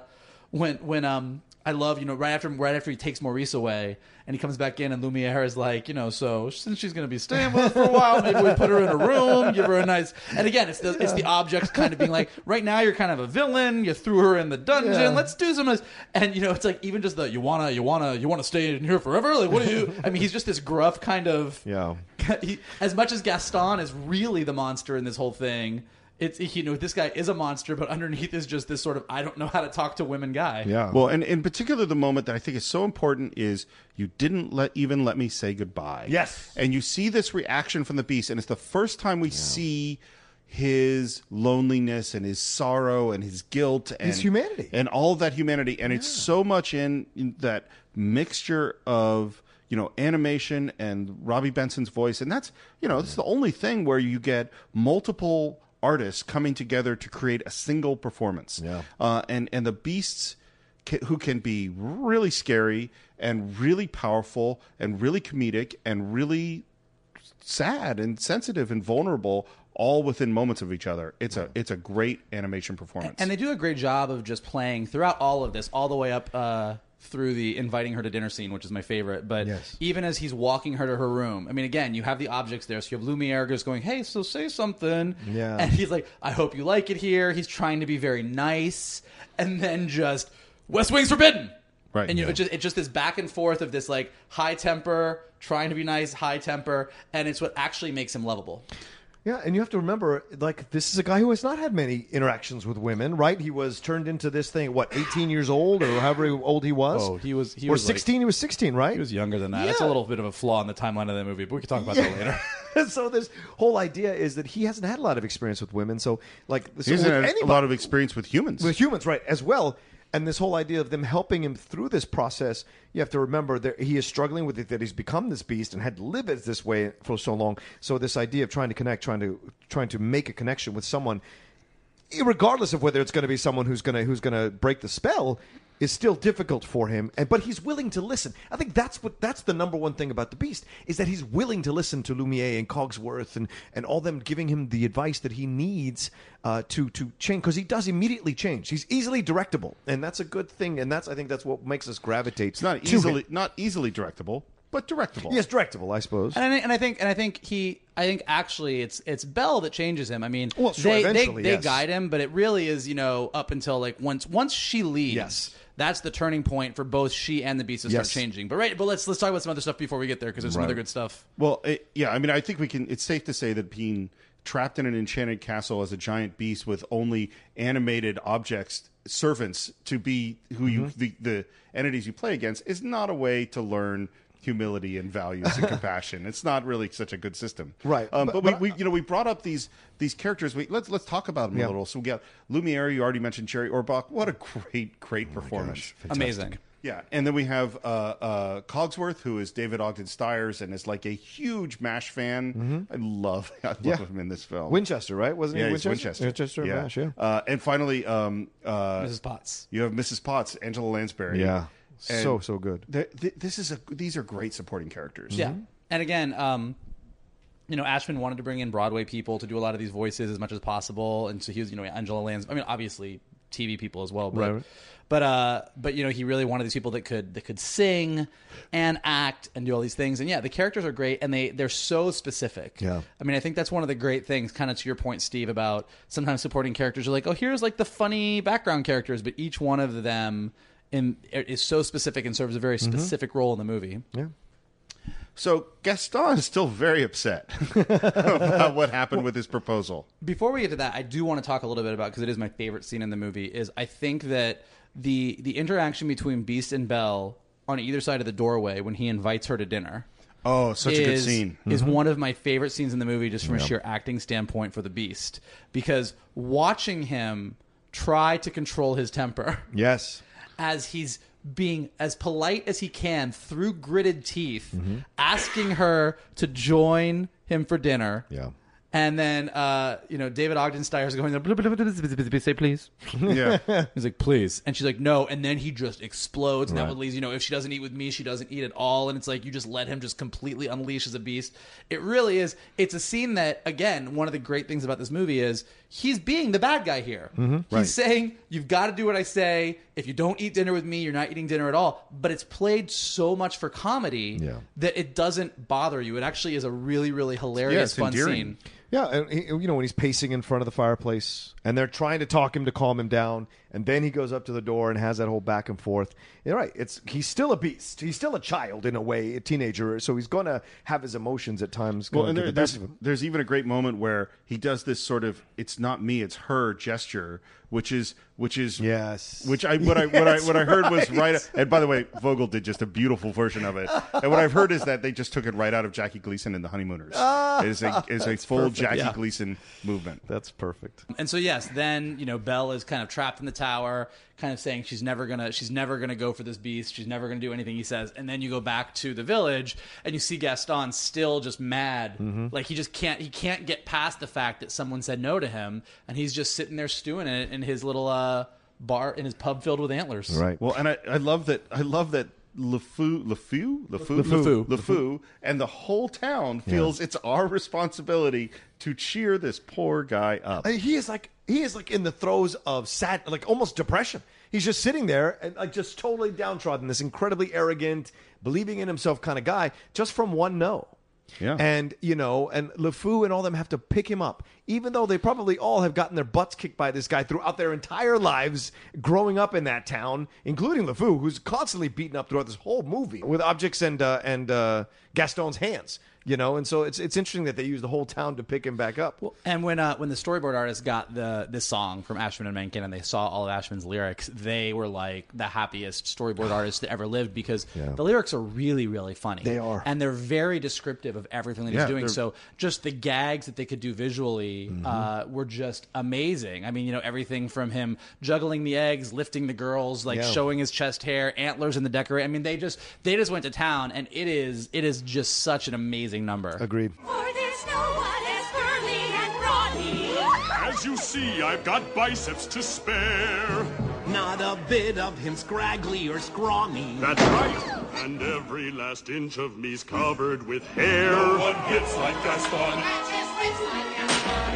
when when um I love you know right after right after he takes Maurice away and he comes back in and Lumiere is like you know so since she's gonna be staying with us for a while maybe we put her in a room give her a nice and again it's the it's the object kind of being like right now you're kind of a villain you threw her in the dungeon Yeah. let's do some of this and you know it's like even just the you wanna you wanna you wanna stay in here forever like what do you [LAUGHS] I mean he's just this gruff kind of Yeah. [LAUGHS] he, as much as Gaston is really the monster in this whole thing, it's you know this guy is a monster, but underneath is just this sort of I don't know how to talk to women guy. Yeah. Well, and in particular, the moment that I think is so important is you didn't let even let me say goodbye. Yes. and you see this reaction from the beast, and it's the first time we see his loneliness and his sorrow and his guilt and His humanity. and all that humanity, and it's so much in, in that mixture of you know animation and Robby Benson's voice, and that's you know it's the only thing where you get multiple artists coming together to create a single performance. Yeah. uh, and and the beasts ca- who can be really scary and really powerful and really comedic and really sad and sensitive and vulnerable all within moments of each other. It's a it's a great animation performance. And they do a great job of just playing throughout all of this, all the way up uh, through the inviting her to dinner scene, which is my favorite. But Yes. even as he's walking her to her room, I mean, again, you have the objects there. So you have Lumiere just going, "Hey, so say something." Yeah. And he's like, "I hope you like it here." He's trying to be very nice, and then just West Wing's forbidden. Right, And you know, yeah. it's just it's just this back and forth of this like high temper, trying to be nice, high temper, and it's what actually makes him lovable. Yeah, and you have to remember, like, this is a guy who has not had many interactions with women, right? He was turned into this thing, what, 18 years old or however old he was? Oh, he was- he or was, like- 16, he was 16, right? He was younger than that. That's a little bit of a flaw in the timeline of that movie, but we can talk about that later. [LAUGHS] so this whole idea is that he hasn't had a lot of experience with women. So, like, so he hasn't with had a lot of experience with humans. with humans, right, as well. And this whole idea of them helping him through this process, you have to remember that he is struggling with it, that he's become this beast and had to live it this way for so long. So this idea of trying to connect, trying to trying to make a connection with someone, regardless of whether it's going to be someone who's going to who's going to break the spell, is still difficult for him. And but he's willing to listen. I think that's what that's the number one thing about the beast is that he's willing to listen to Lumiere and Cogsworth and and all them giving him the advice that he needs uh, to to change because he does immediately change. He's easily directable, and that's a good thing. And that's I think that's what makes us gravitate. it's not to easily him. not easily directable, but directable. Yes, directable, I suppose. And I, think- and I think and I think he I think actually it's it's Belle that changes him. I mean, Well, sure, they they, eventually, they guide him, but it really is you know up until like once once she leaves. Yes. That's the turning point for both she and the beast to start changing. But right, but let's let's talk about some other stuff before we get there because there's some other good stuff. Well, it, yeah, I mean, I think we can. It's safe to say that being trapped in an enchanted castle as a giant beast with only animated objects, servants to be who you Mm-hmm. the, the entities you play against is not a way to learn humility and values and compassion. It's not really such a good system, Right. Um, But- but, but- we, we, you know, we brought up these these characters. We let's let's talk about them Yeah. a little. So we got Lumiere. You already mentioned Jerry Orbach. What a great, great performance. Amazing. Yeah, and then we have uh, uh, Cogsworth, who is David Ogden Stiers, and is like a huge Mash fan. I love, [LAUGHS] I love Yeah. him in this film. Winchester, right? Wasn't yeah, he he's Winchester? Winchester. Winchester, Mash, yeah. Uh, and finally, um, uh, Mrs. Potts. you have Mrs. Potts, Angela Lansbury. Yeah. And So, so good. th- th- this is a these are great supporting characters. Yeah. And again, um, you know, Ashman wanted to bring in Broadway people to do a lot of these voices as much as possible, and so he was, you know, Angela Lansbury. I mean, obviously TV people as well, but Right, right. but uh, but you know, he really wanted these people that could that could sing and act and do all these things. And yeah, the characters are great, and they they're so specific. Yeah. I mean, I think that's one of the great things, kind of to your point, Steve, about sometimes supporting characters are like, oh, here's like the funny background characters, but each one of them in, is so specific and serves a very mm-hmm. specific role in the movie. Yeah. So Gaston is still very upset [LAUGHS] about what happened with his proposal. Before we get to that, I do want to talk a little bit about because it is my favorite scene in the movie. Is I think that the the interaction between Beast and Belle on either side of the doorway when he invites her to dinner. Oh, such a good is, scene. is mm-hmm. one of my favorite scenes in the movie just from a sheer acting standpoint for the Beast because watching him try to control his temper Yes. As he's being as polite as he can through gritted teeth, Mm-hmm. asking her to join him for dinner. Yeah. And then, uh, you know, David Ogden Stiers's going, "Blah, blah, blah, blah, blah, blah, blah, say please. Yeah. [LAUGHS] He's like, please. And she's like, no. And then he just explodes. And that Right. would lead, you know, if she doesn't eat with me, she doesn't eat at all. And it's like, you just let him just completely unleash as a beast. It really is. It's a scene that, again, one of the great things about this movie is he's being the bad guy here. He's Right. saying, you've got to do what I say. If you don't eat dinner with me, you're not eating dinner at all. But it's played so much for comedy Yeah. that it doesn't bother you. It actually is a really, really hilarious, it's fun endearing. scene. Yeah, and he, you know when he's pacing in front of the fireplace, and they're trying to talk him to calm him down, and then he goes up to the door and has that whole back and forth. You're right. It's he's still a beast. He's still a child in a way, a teenager. So he's going to have his emotions at times. Well, and there, the there's best of him. there's even a great moment where he does this sort of "it's not me, it's her" gesture, which is which is Yes. which I what I what I [LAUGHS] Yes, what I heard was right. right. And by the way, Vogel did just a beautiful version of it. And what I've heard is that they just took it right out of Jackie Gleason and the Honeymooners. Ah. it is a is a full perfect, Jackie yeah. Gleason movement. That's perfect. And so yes, then you know Belle is kind of trapped in the tower, kind of saying she's never gonna she's never gonna go for this beast. She's never gonna do anything he says. And then you go back to the village and you see Gaston still just mad, Mm-hmm. like he just can't he can't get past the fact that someone said no to him, and he's just sitting there stewing it in his little uh, bar in his pub filled with antlers. Right. Well, and I, I love that I love that LeFou LeFou LeFou LeFou. LeFou and the whole town feels it's our responsibility to cheer this poor guy up. He is like he is like in the throes of sad, like almost depression. He's just sitting there and like just totally downtrodden. This incredibly arrogant, believing in himself kind of guy, just from one no. Yeah. And you know, and LeFou and all them have to pick him up, even though they probably all have gotten their butts kicked by this guy throughout their entire lives, growing up in that town, including LeFou, who's constantly beaten up throughout this whole movie with objects and uh, and uh, Gaston's hands. You know, and so it's it's interesting that they use the whole town to pick him back up. And when uh, when the storyboard artist got the this song from Ashman and Menken and they saw all of Ashman's lyrics, they were like the happiest storyboard artists that ever lived because Yeah. the lyrics are really really funny. They are. and they're very descriptive of everything that Yeah, he's doing. they're- So just the gags that they could do visually Mm-hmm. uh, were just amazing. I mean, you know, everything from him juggling the eggs, lifting the girls, like Yeah. showing his chest hair, antlers in the decorate. I mean, they just they just went to town, and it is it is just such an amazing number. Agreed. For there's no one as burly and brawny. As you see, I've got biceps to spare. Not a bit of him scraggly or scrawny. That's right. And every last inch of me's covered with hair. No one hits like Gaston.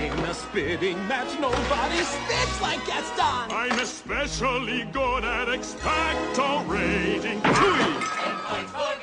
In a spitting match, nobody spits like Gaston. I'm especially good at expectorating. Tui!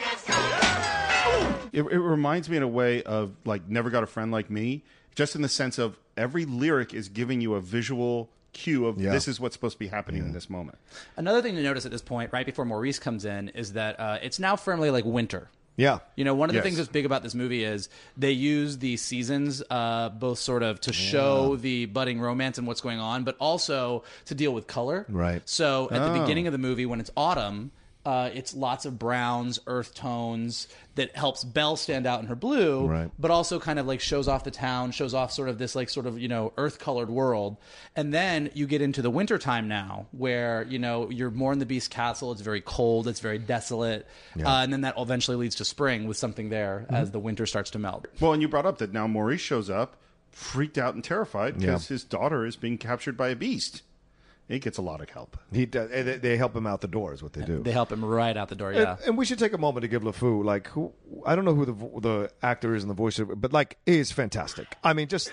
It, it reminds me in a way of like Never Got a Friend Like Me, just in the sense of every lyric is giving you a visual cue of Yeah. this is what's supposed to be happening in this moment. Another thing to notice at this point, right before Maurice comes in, is that uh, it's now firmly like winter. Yeah. You know, one of the Yes. things that's big about this movie is they use the seasons uh, both sort of to show the budding romance and what's going on, but also to deal with color. Right. So at the Oh. beginning of the movie, when it's autumn, uh, it's lots of browns, earth tones that helps Belle stand out in her blue, Right. but also kind of like shows off the town, shows off sort of this like sort of you know earth colored world. And then you get into the winter time now, where you know you're more in the Beast Castle. It's very cold. It's very desolate. Uh, and then that eventually leads to spring with something there Mm-hmm. as the winter starts to melt. Well, and you brought up that now Maurice shows up, freaked out and terrified because Yeah. his daughter is being captured by a beast. He gets a lot of help. He does, and they, they help him out the door. Is what they do. They help him right out the door. Yeah. and we should take a moment to give LeFou, like, who I don't know who the the actor is and the voice, of, but like, is fantastic. I mean, just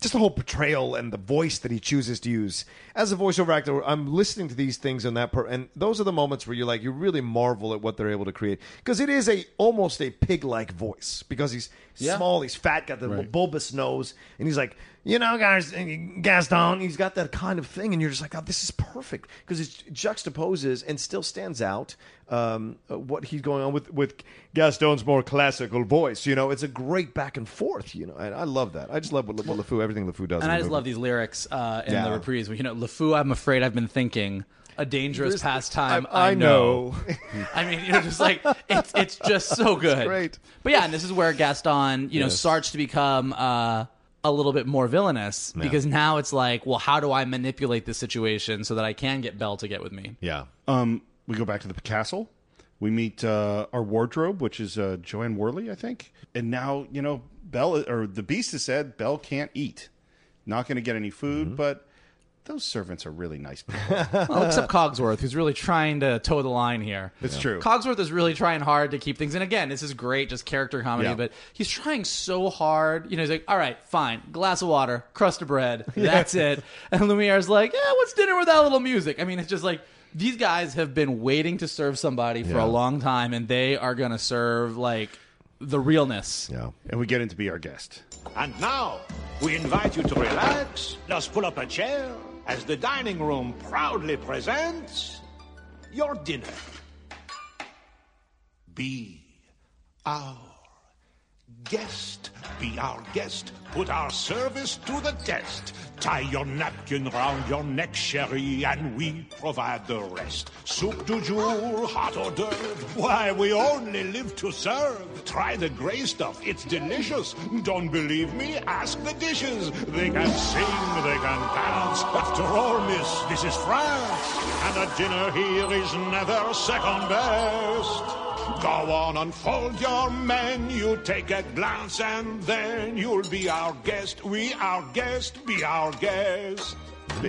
just the whole portrayal and the voice that he chooses to use as a voiceover actor. I'm listening to these things and that, per, and those are the moments where you like you really marvel at what they're able to create because it is a almost a pig like voice because he's Yeah. small, he's fat, got the little bulbous nose, and he's like, you know, guys, Gaston, he's got that kind of thing, and you're just like, oh, this is perfect because it juxtaposes and still stands out um, uh, what he's going on with with Gaston's more classical voice. You know, it's a great back and forth. You know, and I love that. I just love what, what LeFou, everything LeFou does. And I just movie. love these lyrics uh, in Yeah. the reprise. You know, LeFou, I'm afraid I've been thinking. A dangerous There's- pastime. I- I know. [LAUGHS] I mean, you're just like it's it's just so good. great. But yeah, and this is where Gaston, you know, Yes. starts to become uh, a little bit more villainous because now it's like, well, how do I manipulate this situation so that I can get Belle to get with me? Yeah. Um, we go back to the castle. We meet uh, our wardrobe, which is uh, Jo Anne Worley, I think. And now, you know, Belle or the Beast has said Belle can't eat, not going to get any food. But those servants are really nice people. [LAUGHS] Well, except Cogsworth, who's really trying to toe the line here. It's true. Cogsworth is really trying hard to keep things. And again, this is great, just character comedy. Yeah. But he's trying so hard. You know, he's like, "All right, fine, glass of water, crust of bread, [LAUGHS] that's it." And Lumiere's like, "Yeah, what's dinner without a little music?" I mean, it's just like these guys have been waiting to serve somebody for Yeah. a long time, and they are going to serve like the realness. Yeah. and we get in to be our guest. And now, we invite you to relax. Just pull up a chair as the dining room proudly presents your dinner. Be our guest. Be our guest. Put our service to the test. Tie your napkin round your neck, sherry, and we provide the rest. Soup du jour, hot hors d'oeuvre. Why, we only live to serve. Try the gray stuff, it's delicious. Don't believe me? Ask the dishes. They can sing, they can dance. After all, miss, this is France. And a dinner here is never second best. Go on, unfold your menu, take a glance, and then you'll be our guest. We our guest, be our guest.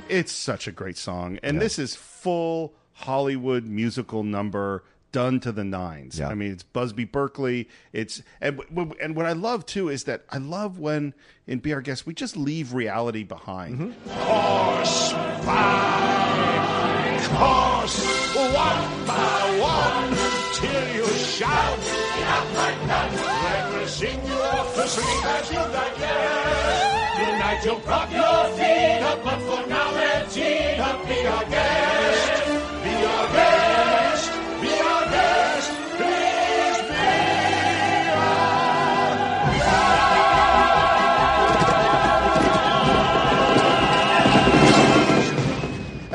It's such a great song, and this is full Hollywood musical number done to the nines. Yeah. I mean, it's Busby Berkeley. It's and w- w- and what I love too is that I love when in Be Our Guest we just leave reality behind. Mm-hmm. Horse by horse, one by one, till you shout. Then we'll sing you off to sleep as you digest. Tonight you'll prop your feet up, but for now let's eat up. Be our guest,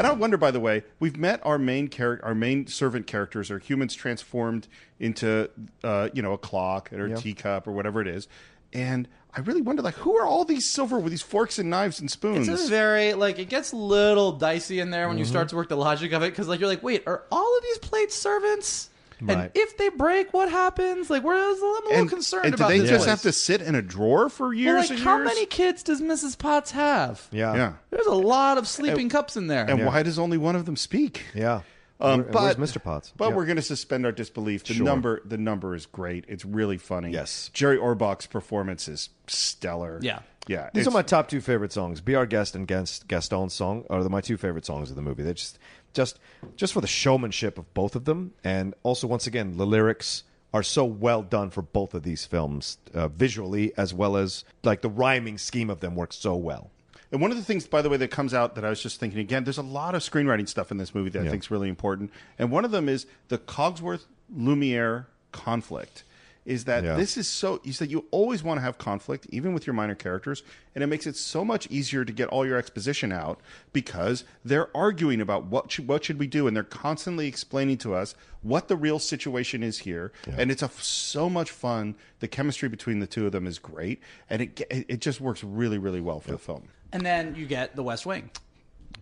And I wonder, by the way, we've met our main character, our main servant characters are humans transformed into, uh, you know, a clock or a teacup or whatever it is. And I really wonder, like, who are all these silver with these forks and knives and spoons? It's a very like it gets a little dicey in there when you Mm-hmm. start to work the logic of it because like you're like, wait, are all of these plates servants? Right. And if they break, what happens? Like, where is I'm a little and, concerned and do they this. just place. have to sit in a drawer for Well, years like, and how years? many kids does Mrs. Potts have? Yeah. Yeah. There's a lot of sleeping cups in there. And why does only one of them speak? Yeah. Um, Where- but Mr. Potts? But Yeah. we're going to suspend our disbelief. The Sure. number, the number is great. It's really funny. Yes. Jerry Orbach's performance is stellar. Yeah. yeah. These are my top two favorite songs. Be Our Guest and Gaston's song are my two favorite songs of the movie. They're just, just, just for the showmanship of both of them, and also once again the lyrics are so well done for both of these films, uh, visually as well as like the rhyming scheme of them works so well. And one of the things, by the way, that comes out that I was just thinking again, there's a lot of screenwriting stuff in this movie that I think is really important. And one of them is the Cogsworth Lumiere conflict. Is that Yeah. this is so is that you always want to have conflict, even with your minor characters, and it makes it so much easier to get all your exposition out because they're arguing about what should, what should we do, and they're constantly explaining to us what the real situation is here, and it's a, so much fun. The chemistry between the two of them is great, and it it just works really really well for the film. And then you get the West Wing.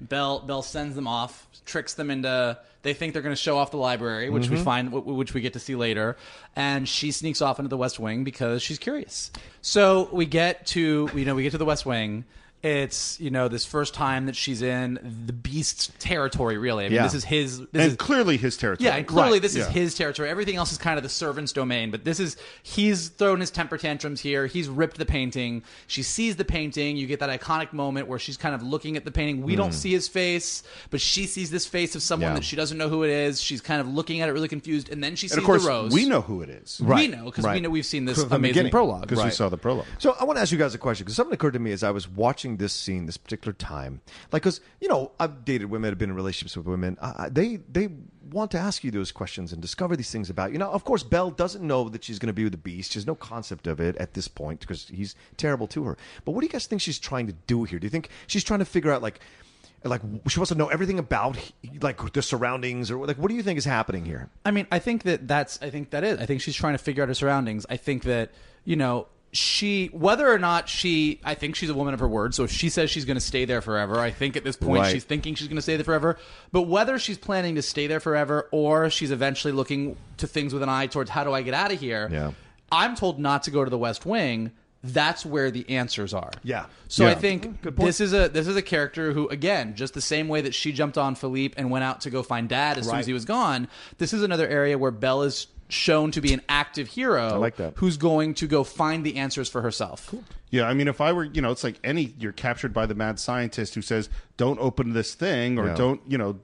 Belle Belle sends them off, tricks them into. They think they're going to show off the library, which we mm-hmm. find, which we get to see later, and she sneaks off into the West Wing because she's curious. So we get to, you know, we get to the West Wing, It's you know this first time that she's in the beast's territory. Really, I mean, Yeah. this is his. This and is clearly his territory. yeah, and clearly Right, this is yeah. his territory. Everything else is kind of the servant's domain. But this is he's thrown his temper tantrums here. He's ripped the painting. She sees the painting. You get that iconic moment where she's kind of looking at the painting. We don't hmm. see his face, but she sees this face of someone Yeah. that she doesn't know who it is. She's kind of looking at it, really confused, and then she sees and of course, the rose. we know who it is we know because we right. know we've seen this From the amazing beginning. prologue. because we Right. saw the prologue. So I want to ask you guys a question because something occurred to me as I was watching this scene, this particular time. Like, because you know, I've dated women, I've been in relationships with women. Uh, they they want to ask you those questions and discover these things about you. Now, of course, Belle doesn't know that she's going to be with the Beast. She has no concept of it at this point because he's terrible to her. But what do you guys think she's trying to do here? Do you think she's trying to figure out like? Like she wants to know everything about like the surroundings, or like what do you think is happening here? I mean, I think that that's. I think that is. I think she's trying to figure out her surroundings. I think that you know she, whether or not she, I think she's a woman of her word. So if she says she's going to stay there forever, I think at this point Right. she's thinking she's going to stay there forever. But whether she's planning to stay there forever or she's eventually looking to things with an eye towards how do I get out of here? Yeah. I'm told not to go to the West Wing. That's where the answers are. Yeah. So I think this is a this is a character who, again, just the same way that she jumped on Philippe and went out to go find Dad as soon as he was gone. This is another area where Belle is shown to be an active hero. I like that. Who's going to go find the answers for herself. Yeah, I mean, if I were, you know, it's like any you're captured by the mad scientist who says, "Don't open this thing," or Yeah. "Don't," you know,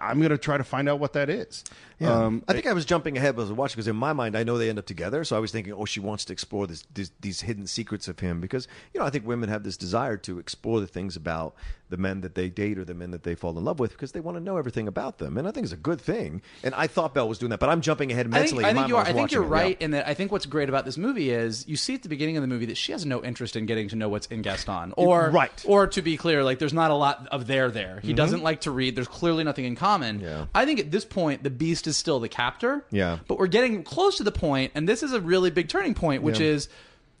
I'm going to try to find out what that is. Um, I think I was jumping ahead as I was watching because in my mind I know they end up together, so I was thinking, oh, she wants to explore this, this, these hidden secrets of him because you know I think women have this desire to explore the things about the men that they date or the men that they fall in love with because they want to know everything about them, and I think it's a good thing. And I thought Belle was doing that, but I'm jumping ahead I think, mentally. I think you are. I think you're it, yeah. right in that. I think what's great about this movie is you see at the beginning of the movie that she has no interest in getting to know what's in Gaston, or Right. Mm-hmm. or to be clear, like there's not a lot of there there. He doesn't like to read. There's clearly nothing in common. Yeah. I think at this point the Beast is still the captor. Yeah. but we're getting close to the point, and this is a really big turning point, which Yeah. is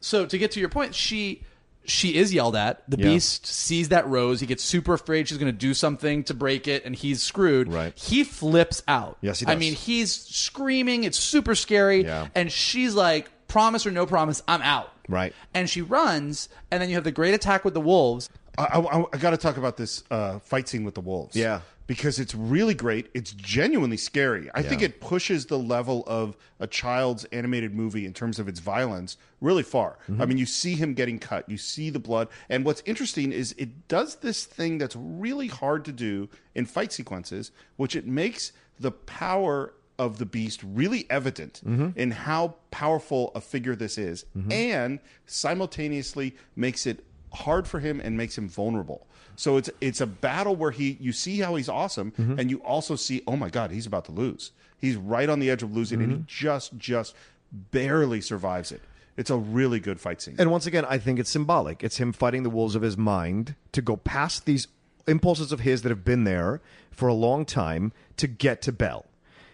so to get to your point, she. She is yelled at. The Yeah. beast sees that rose. He gets super afraid she's going to do something to break it, and he's screwed. Right. He flips out. Yes, he does. I mean, he's screaming. It's super scary. Yeah. And she's like, promise or no promise, I'm out. Right. And she runs, and then you have the great attack with the wolves. I, I, I got to talk about this uh, fight scene with the wolves. Yeah. Because it's really great. It's genuinely scary. I think it pushes the level of a child's animated movie in terms of its violence really far. Mm-hmm. I mean, you see him getting cut, you see the blood. And what's interesting is it does this thing that's really hard to do in fight sequences, which it makes the power of the beast really evident Mm-hmm. in how powerful a figure this is and simultaneously makes it hard for him and makes him vulnerable. So it's it's a battle where he you see how he's awesome Mm-hmm. and you also see oh my god he's about to lose. He's right on the edge of losing and he Mm-hmm. just just barely survives it. It's a really good fight scene. And once again, I think it's symbolic. It's him fighting the wolves of his mind to go past these impulses of his that have been there for a long time to get to Belle.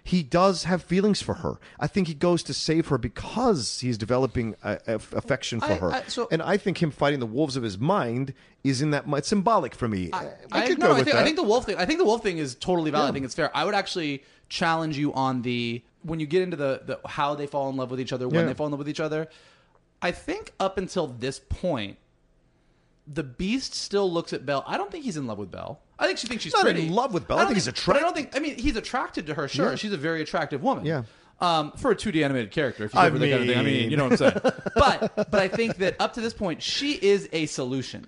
He does have feelings for her. I think he goes to save her because he's developing uh, a, a- affection for I- her. I- so- and I think him fighting the wolves of his mind is in that. It's symbolic for me. I could no, go I with think, that. I think the wolf thing. I think the wolf thing is totally valid. I think it's fair. I would actually challenge you on the when you get into the, the how they fall in love with each other, when Yeah. they fall in love with each other. I think up until this point, the Beast still looks at Belle. I don't think he's in love with Belle. I think she thinks she's Not in love with Belle. I don't think he's But I don't think. I mean, he's attracted to her. Sure, Yeah. she's a very attractive woman. Yeah. Um, for a 2D animated character, if you I go for that kind of thing, I mean, mean- you know what I'm saying. [LAUGHS] but but I think that up to this point, she is a solution.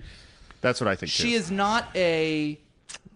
That's what I think. She too. is not a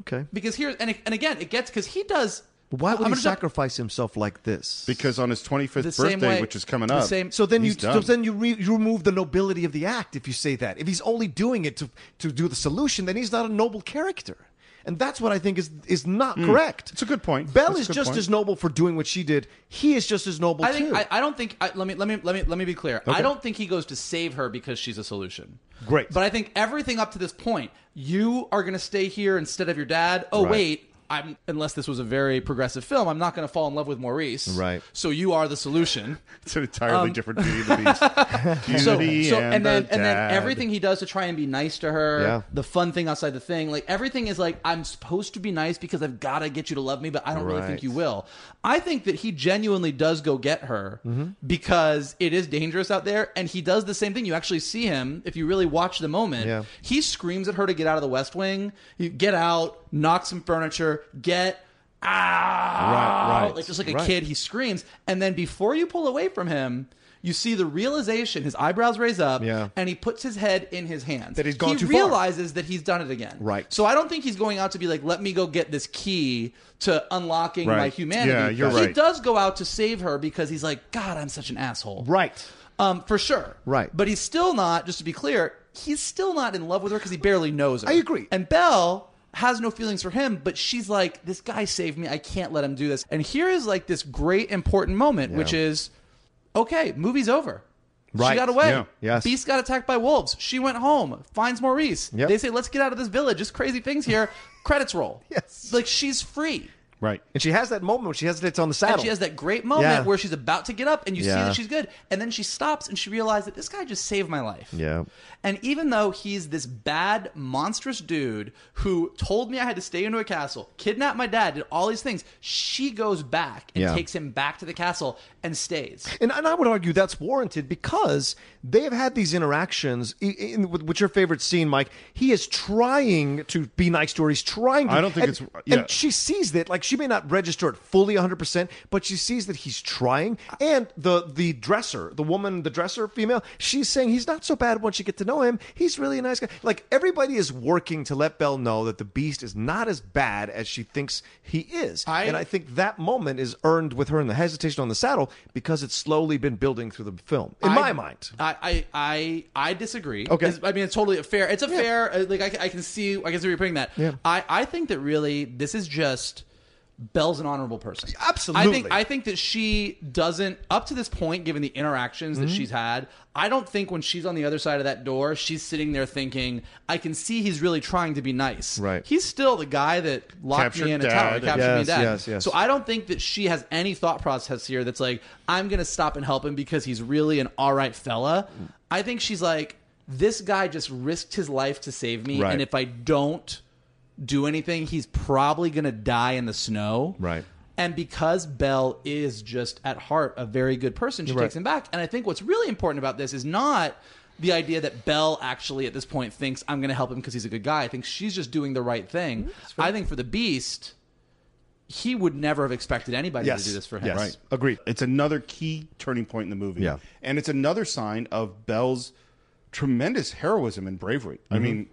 okay. because here and and again it gets because he does. Why would I'm he gonna jump- sacrifice himself like this? because on his 25th birthday, way- which is coming the up. same- So then you he's so then you, re, you remove the nobility of the act if you say that. If he's only doing it to to do the solution, then he's not a noble character. And that's what I think is is not correct. Hmm. It's a good point. Belle That's is just point. as noble for doing what she did. He is just as noble I think too. I, I don't think I, let me let me let me let me be clear. I don't think he goes to save her because she's a solution. Great. but I think everything up to this point, you are going to stay here instead of your dad. Oh Right. wait, I'm unless this was a very progressive film, I'm not going to fall in love with Maurice. Right. So you are the solution. [LAUGHS] It's an entirely different Beauty and the Beast. [LAUGHS] So, Beauty so and, and then the and then everything he does to try and be nice to her, Yeah. the fun thing outside the thing, like everything is like I'm supposed to be nice because I've got to get you to love me, but I don't really think you will. I think that he genuinely does go get her Mm-hmm. because it is dangerous out there, and he does the same thing. You actually see him if you really watch the moment. Yeah. He screams at her to get out of the West Wing. You get out, knock some furniture, get out, Right, right, like just like a right. kid. He screams, and then before you pull away from him. You see the realization, his eyebrows raise up, Yeah. and he puts his head in his hands. That he's gone he too far. realizes that he's done it again. Right. So I don't think he's going out to be like, let me go get this key to unlocking my humanity. Yeah, you're he right. does go out to save her because he's like, God, I'm such an asshole. Right. Um, for sure. Right. But he's still not, just to be clear, he's still not in love with her because he barely knows her. I agree. And Belle has no feelings for him, but she's like, this guy saved me. I can't let him do this. And here is like this great important moment, which is, okay, movie's over. She got away. Yeah. Yes. Beast got attacked by wolves. She went home, finds Maurice. Yep. They say, let's get out of this village. Just crazy things here. [LAUGHS] Credits roll. Yes. Like she's free. Right. And she has that moment when she hesitates on the saddle. And she has that great moment Yeah. where she's about to get up and you see Yeah. that she's good. And then she stops and she realizes that this guy just saved my life. Yeah. And even though he's this bad, monstrous dude who told me I had to stay into a castle, kidnapped my dad, did all these things, she goes back and Yeah. takes him back to the castle and stays. And, and I would argue that's warranted because they have had these interactions. i- In, with, with your favorite scene, Mike, he is trying to be nice to her. He's trying to. I don't think and- it's- yeah. And she sees that. Like, she may not register it fully 100%, but she sees that he's trying. And the, the dresser, the woman, the dresser, female, she's saying he's not so bad once you get to know him. He's really a nice guy. Like, everybody is working to let Belle know that the beast is not as bad as she thinks he is. I- and I think that moment is earned with her in the hesitation on the saddle because it's slowly been building through the film. In I- my mind. I, I, I, I disagree. Okay. It's- I mean, it's totally fair. It's a fair, uh, like, I, I can see, I can see where you're putting that. Yeah. I, I think that really this is just Belle's an honorable person. Absolutely. I think, I think that she doesn't, up to this point, given the interactions Mm-hmm. that she's had, I don't think when she's on the other side of that door, she's sitting there thinking, I can see he's really trying to be nice. Right. He's still the guy that locked Captured me in a dad. tower, captured me Yes, dad. yes, yes. So I don't think that she has any thought process here that's like, I'm going to stop and help him because he's really an all right fella. I think she's like, this guy just risked his life to save me. Right. And if I don't do anything, he's probably going to die in the snow. Right. And because Belle is just at heart a very good person, she Right. takes him back. And I think what's really important about this is not the idea that Belle actually at this point thinks I'm going to help him because he's a good guy. I think she's just doing the right thing. I think for the Beast, he would never have expected anybody Yes. to do this for him. Yes. Right. Agreed. It's another key turning point in the movie. Yeah. And it's another sign of Belle's tremendous heroism and bravery. I Mm-hmm. mean,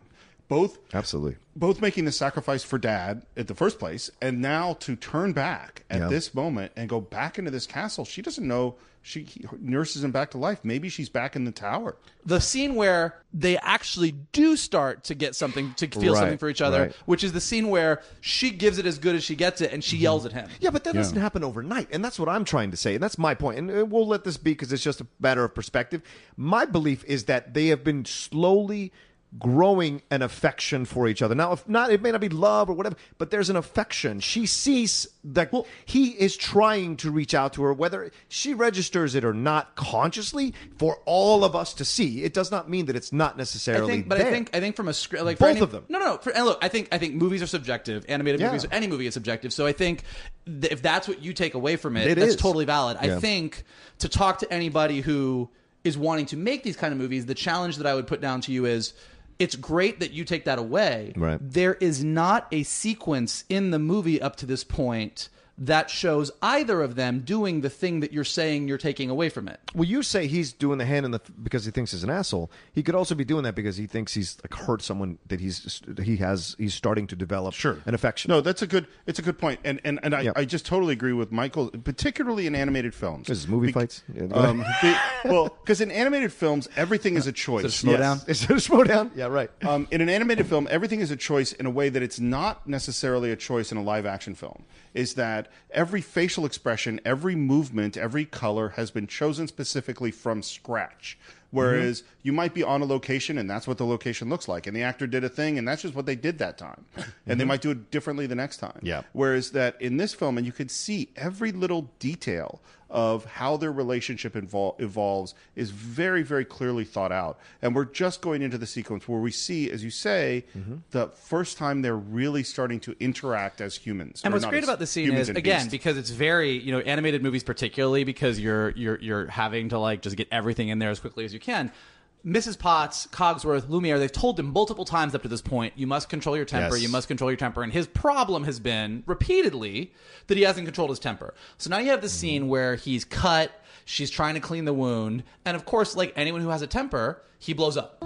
both Absolutely. both making the sacrifice for dad at the first place and now to turn back at Yeah. this moment and go back into this castle. She doesn't know she nurses him back to life. Maybe she's back in the tower. the scene where they actually do start to get something to feel Right, something for each other, right. which is the scene where she gives it as good as she gets it, and she yells at him. Yeah, but that doesn't happen overnight, and that's what I'm trying to say, and that's my point. And uh, we'll let this be because it's just a matter of perspective. My belief is that they have been slowly growing an affection for each other. Now, if not, it may not be love or whatever, but there's an affection. She sees that he is trying to reach out to her, whether she registers it or not consciously, for all of us to see. It does not mean that it's not I necessarily think, but there. I think, I think from a script, like Both any- of them. No, no, no. For, and look, I think, I think movies are subjective. Animated Yeah. movies, any movie is subjective. So I think th- if that's what you take away from it, It that's is. totally valid. Yeah. I think to talk to anybody who is wanting to make these kind of movies, the challenge that I would put down to you is. It's great that you take that away. Right. There is not a sequence in the movie up to this point that shows either of them doing the thing that you're saying you're taking away from it. Well, you say he's doing the hand in the because he thinks he's an asshole. He could also be doing that because he thinks he's like hurt someone that he's he has he's starting to develop sure. an affection. No, that's a good. It's a good point, and and, and I, Yeah. I just totally agree with Michael, particularly in animated films. This is movie Be- fights. Yeah. Um, be- [LAUGHS] well, because in animated films, everything is a choice. Is it a slow down? Is it a slow down? [LAUGHS] Yeah, right. Um, in an animated film, everything is a choice in a way that it's not necessarily a choice in a live action film. Is that every facial expression, every movement, every color has been chosen specifically from scratch Whereas mm-hmm. you might be on a location and that's what the location looks like, and the actor did a thing and that's just what they did that time, and they mm-hmm. might do it differently the next time. Yeah. Whereas that in this film, and you could see every little detail of how their relationship invol- evolves is very, very clearly thought out. And we're just going into the sequence where we see, as you say, Mm-hmm. the first time they're really starting to interact as humans. And what's great about the scene is again beasts. because it's very you know animated movies particularly because you're you're you're having to like just get everything in there as quickly as you can. Mrs. Potts, Cogsworth, Lumiere, they've told him multiple times up to this point, you must control your temper, Yes. you must control your temper. And his problem has been repeatedly that he hasn't controlled his temper. So now you have the scene mm-hmm. where he's cut, she's trying to clean the wound, and of course, like anyone who has a temper, he blows up.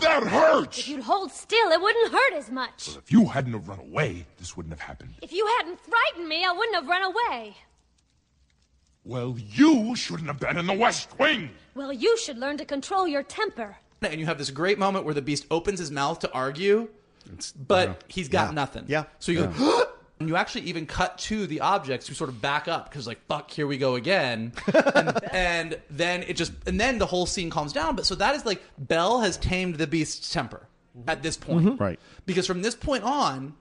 That hurts! If you'd hold still, it wouldn't hurt as much. If you hadn't have run away, this wouldn't have happened. If you hadn't frightened me, I wouldn't have run away. Well, you shouldn't have been in the West Wing. Well, you should learn to control your temper. And you have this great moment where the beast opens his mouth to argue, but uh-huh. he's got Yeah. nothing. Yeah. So you go, [GASPS] and you actually even cut to the objects who sort of back up because like fuck, here we go again, [LAUGHS] and, and then it just and then the whole scene calms down. But so that is like Belle has tamed the beast's temper at this point, mm-hmm. Right. Because from this point on,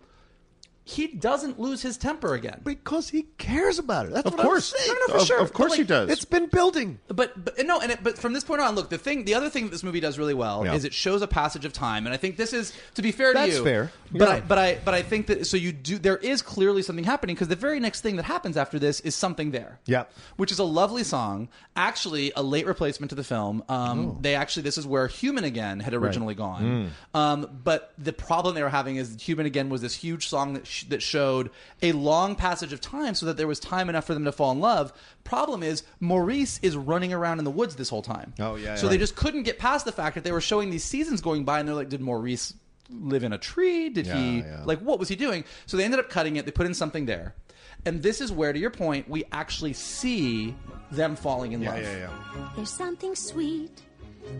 he doesn't lose his temper again. Because he cares about it. That's Of what course. I'm saying. No, no, for Of- sure. of course But, he does. It's been building. But, but no, and it, but from this point on, look, the thing, the other thing that this movie does really well Yeah. is it shows a passage of time, and I think this is to be fair That's to you. fair. But Yeah. I, but I, but I think that so you do. There is clearly something happening because the very next thing that happens after this is something there. Yeah. which is a lovely song. Actually, a late replacement to the film. Um, They actually this is where Human Again had originally gone. Um, but the problem they were having is Human Again was this huge song that sh- that showed a long passage of time, so that there was time enough for them to fall in love. Problem is Maurice is running around in the woods this whole time. Oh, yeah, So right. they just couldn't get past the fact that they were showing these seasons going by, and they're like, did Maurice live in a tree? Did he Yeah, yeah. like what was he doing? So they ended up cutting it. They put in something there. And this is where, to your point, we actually see them falling in love. There's something sweet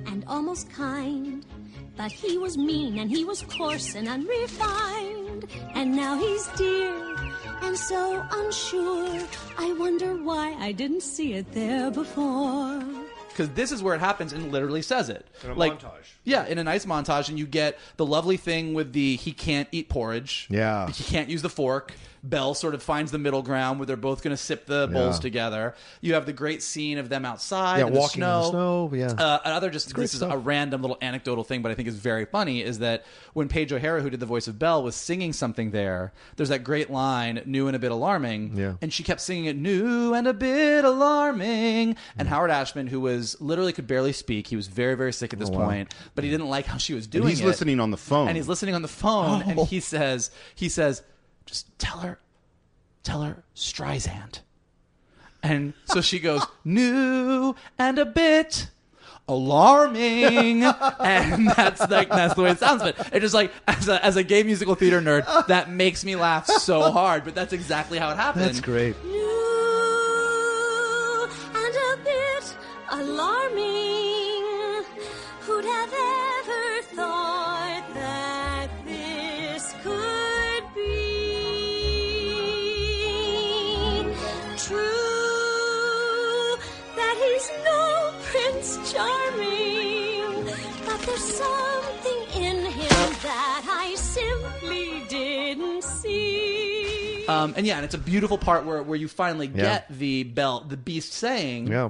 and almost kind. But he was mean and he was coarse and unrefined. And now he's dear and so unsure. I wonder why I didn't see it there before. Because this is where it happens and literally says it In a like montage. yeah in a nice montage and you get the lovely thing with the he can't eat porridge Yeah. he can't use the fork Belle sort of finds the middle ground where they're both going to sip the bowls Yeah. together. You have the great scene of them outside, Yeah, in walking in the the snow. snow, yeah. Uh, another just great this is a random little anecdotal thing, but I think is very funny. Is that when Paige O'Hara, who did the voice of Belle, was singing something there? There's that great line, "New and a bit alarming," Yeah. and she kept singing it, "New and a bit alarming." And Howard Ashman, who was literally could barely speak, he was very very sick at this Oh, point, but he didn't like how she was And doing he's it. listening on the phone. and he's listening on the phone, and Oh. he says, he says, just tell her, tell her Streisand. And so she goes, [LAUGHS] new and a bit alarming, [LAUGHS] and that's like that's the way it sounds. But it just like as a as a gay musical theater nerd, that makes me laugh so hard. But that's exactly how it happened. That's great. New alarming. Who'd have ever thought that this could be true? That he's no Prince Charming, but there's something in him that I simply didn't see. Um, and yeah, and it's a beautiful part where where you finally Yeah. get the bell, the beast saying, Yeah.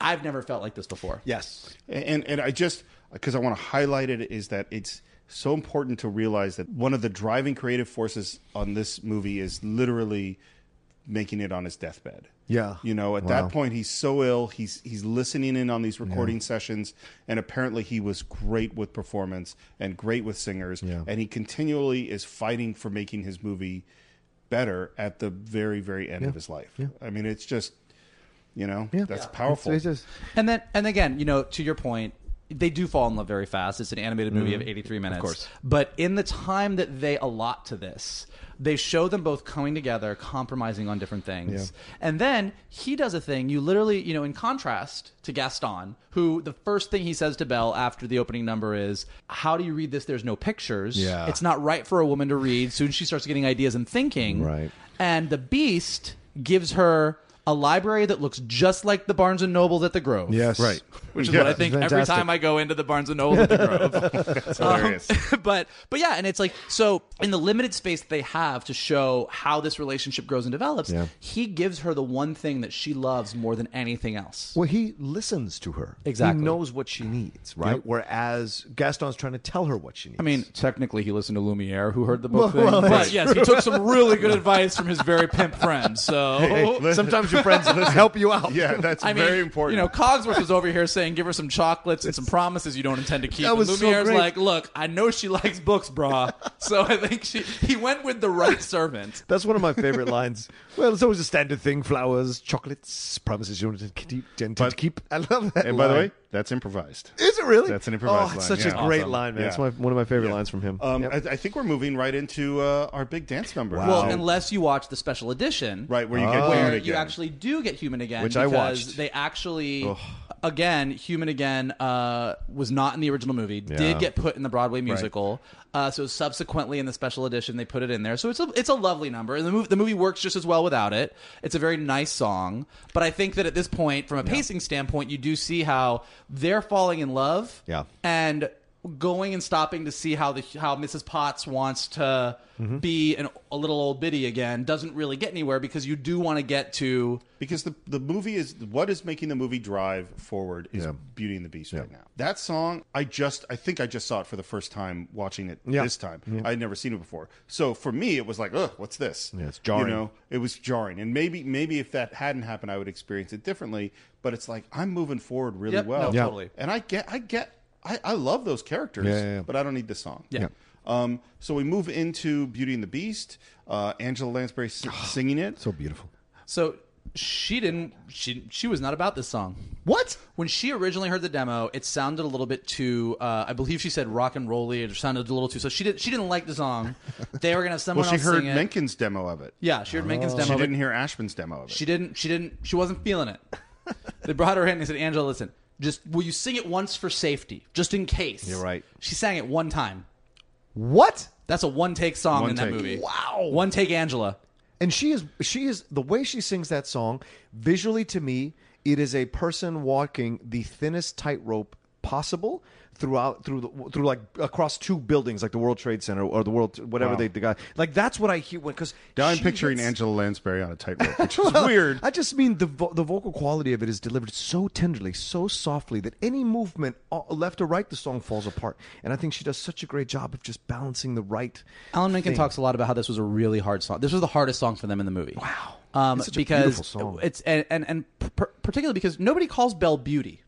"I've never felt like this before." Yes. and and I just because I want to highlight it is that it's so important to realize that one of the driving creative forces on this movie is literally making it on his deathbed. Yeah. You know, at Wow. that point he's so ill, he's he's listening in on these recording sessions and apparently he was great with performance and great with singers Yeah. and he continually is fighting for making his movie better at the very very end of his life. I mean, it's just you know, yeah. that's powerful. It's, it's just, And then, and again, you know, to your point, they do fall in love very fast. It's an animated movie mm-hmm. of 83 minutes. Of course. But in the time that they allot to this, they show them both coming together, compromising on different things. And then he does a thing, you literally, you know, in contrast to Gaston, who the first thing he says to Belle after the opening number is, How do you read this? There's no pictures. Yeah. It's not right for a woman to read. Soon she starts getting ideas and thinking. Right. And the beast gives her a library that looks just like the Barnes and Nobles at the Grove. Yes. Right. Which is Yeah, what I think every time I go into the Barnes and Noble at the Grove. [LAUGHS] That's hilarious. Um, [LAUGHS] but but yeah, and it's like so in the limited space they have to show how this relationship grows and develops, Yeah. he gives her the one thing that she loves more than anything else. Well, he listens to her. Exactly. He knows what she needs, right? Whereas Gaston's trying to tell her what she needs. I mean, technically, he listened to Lumiere, who heard the book Well, thing. well, but that's yes, he took some really good advice from his very pimp friend. So sometimes your friends [LAUGHS] help you out. yeah, that's I mean, very important. You know, Cogsworth was over here saying, "Give her some chocolates and some promises you don't intend to keep." That was and so Lumiere's great. like, "Look, I know she likes books, brah." [LAUGHS] So I think she he went with the right servant. That's one of my favorite [LAUGHS] lines. Well, it's always a standard thing: flowers, chocolates, promises you don't intend to keep. intend to keep. I love that. and by the way, that's improvised. is it really? That's an improvised oh, it's line, Such yeah. a great Awesome. line, man. Yeah. It's my, one of my favorite lines from him. Um, Yep. I, I think we're moving right into uh, our big dance number. Well, unless you watch the special edition, right where you get where human you actually do get human again, Which I because watched. They actually, again, human again uh, was not in the original movie. Did get put in the Broadway musical. Uh, so subsequently in the special edition, they put it in there. So it's a it's a lovely number, and the movie the movie works just as well without it. It's a very nice song, but I think that at this point, from a pacing standpoint, you do see how they're falling in love. Yeah. and going and stopping to see how the how Mrs. Potts wants to Mm-hmm. be an, a little old biddy again doesn't really get anywhere because you do want to get to because the the movie is what is making the movie drive forward is Yeah. Beauty and the Beast right now. That song, I just I think I just saw it for the first time watching it Yeah. this time. I had never seen it before, so for me it was like, ugh, what's this? Yeah, it's jarring. You know, it was jarring, and maybe maybe if that hadn't happened, I would experience it differently. But it's like I'm moving forward really Yep, well, no, Yeah. totally. and I get I get I, I love those characters, Yeah, yeah, yeah. but I don't need the song. Yeah. Um, so we move into Beauty and the Beast. Uh, Angela Lansbury s- singing it. so beautiful. so she didn't she she was not about this song What? when she originally heard the demo it sounded a little bit too uh, I believe she said rock and rolly it sounded a little too so she didn't. she didn't like the song [LAUGHS] they were gonna have someone else. Well, she else heard sing it Menken's demo of it. yeah she heard Menken's demo She but didn't hear Ashman's demo of it. she didn't she didn't she wasn't feeling it [LAUGHS] they brought her in and they said Angela listen just will you sing it once for safety just in case You're right. she sang it one time What? That's a one take song One in that take. movie. Wow. One take Angela. And she is she is the way she sings that song visually to me it is a person walking the thinnest tightrope possible throughout through the, through like across two buildings like the World Trade Center or the World whatever Wow. they the guy like that's what I hear when because Now I'm picturing Angela Lansbury on a tightrope, which is [LAUGHS] weird. I just mean the vo- the vocal quality of it is delivered so tenderly, so softly that any movement uh, left or right, the song falls apart. And I think she does such a great job of just balancing the right. Alan Menken thing. talks a lot about how this was a really hard song. This was the hardest song for them in the movie. Wow. Um, It's such a because beautiful song. it's and and, and per- particularly because nobody calls Belle Beauty.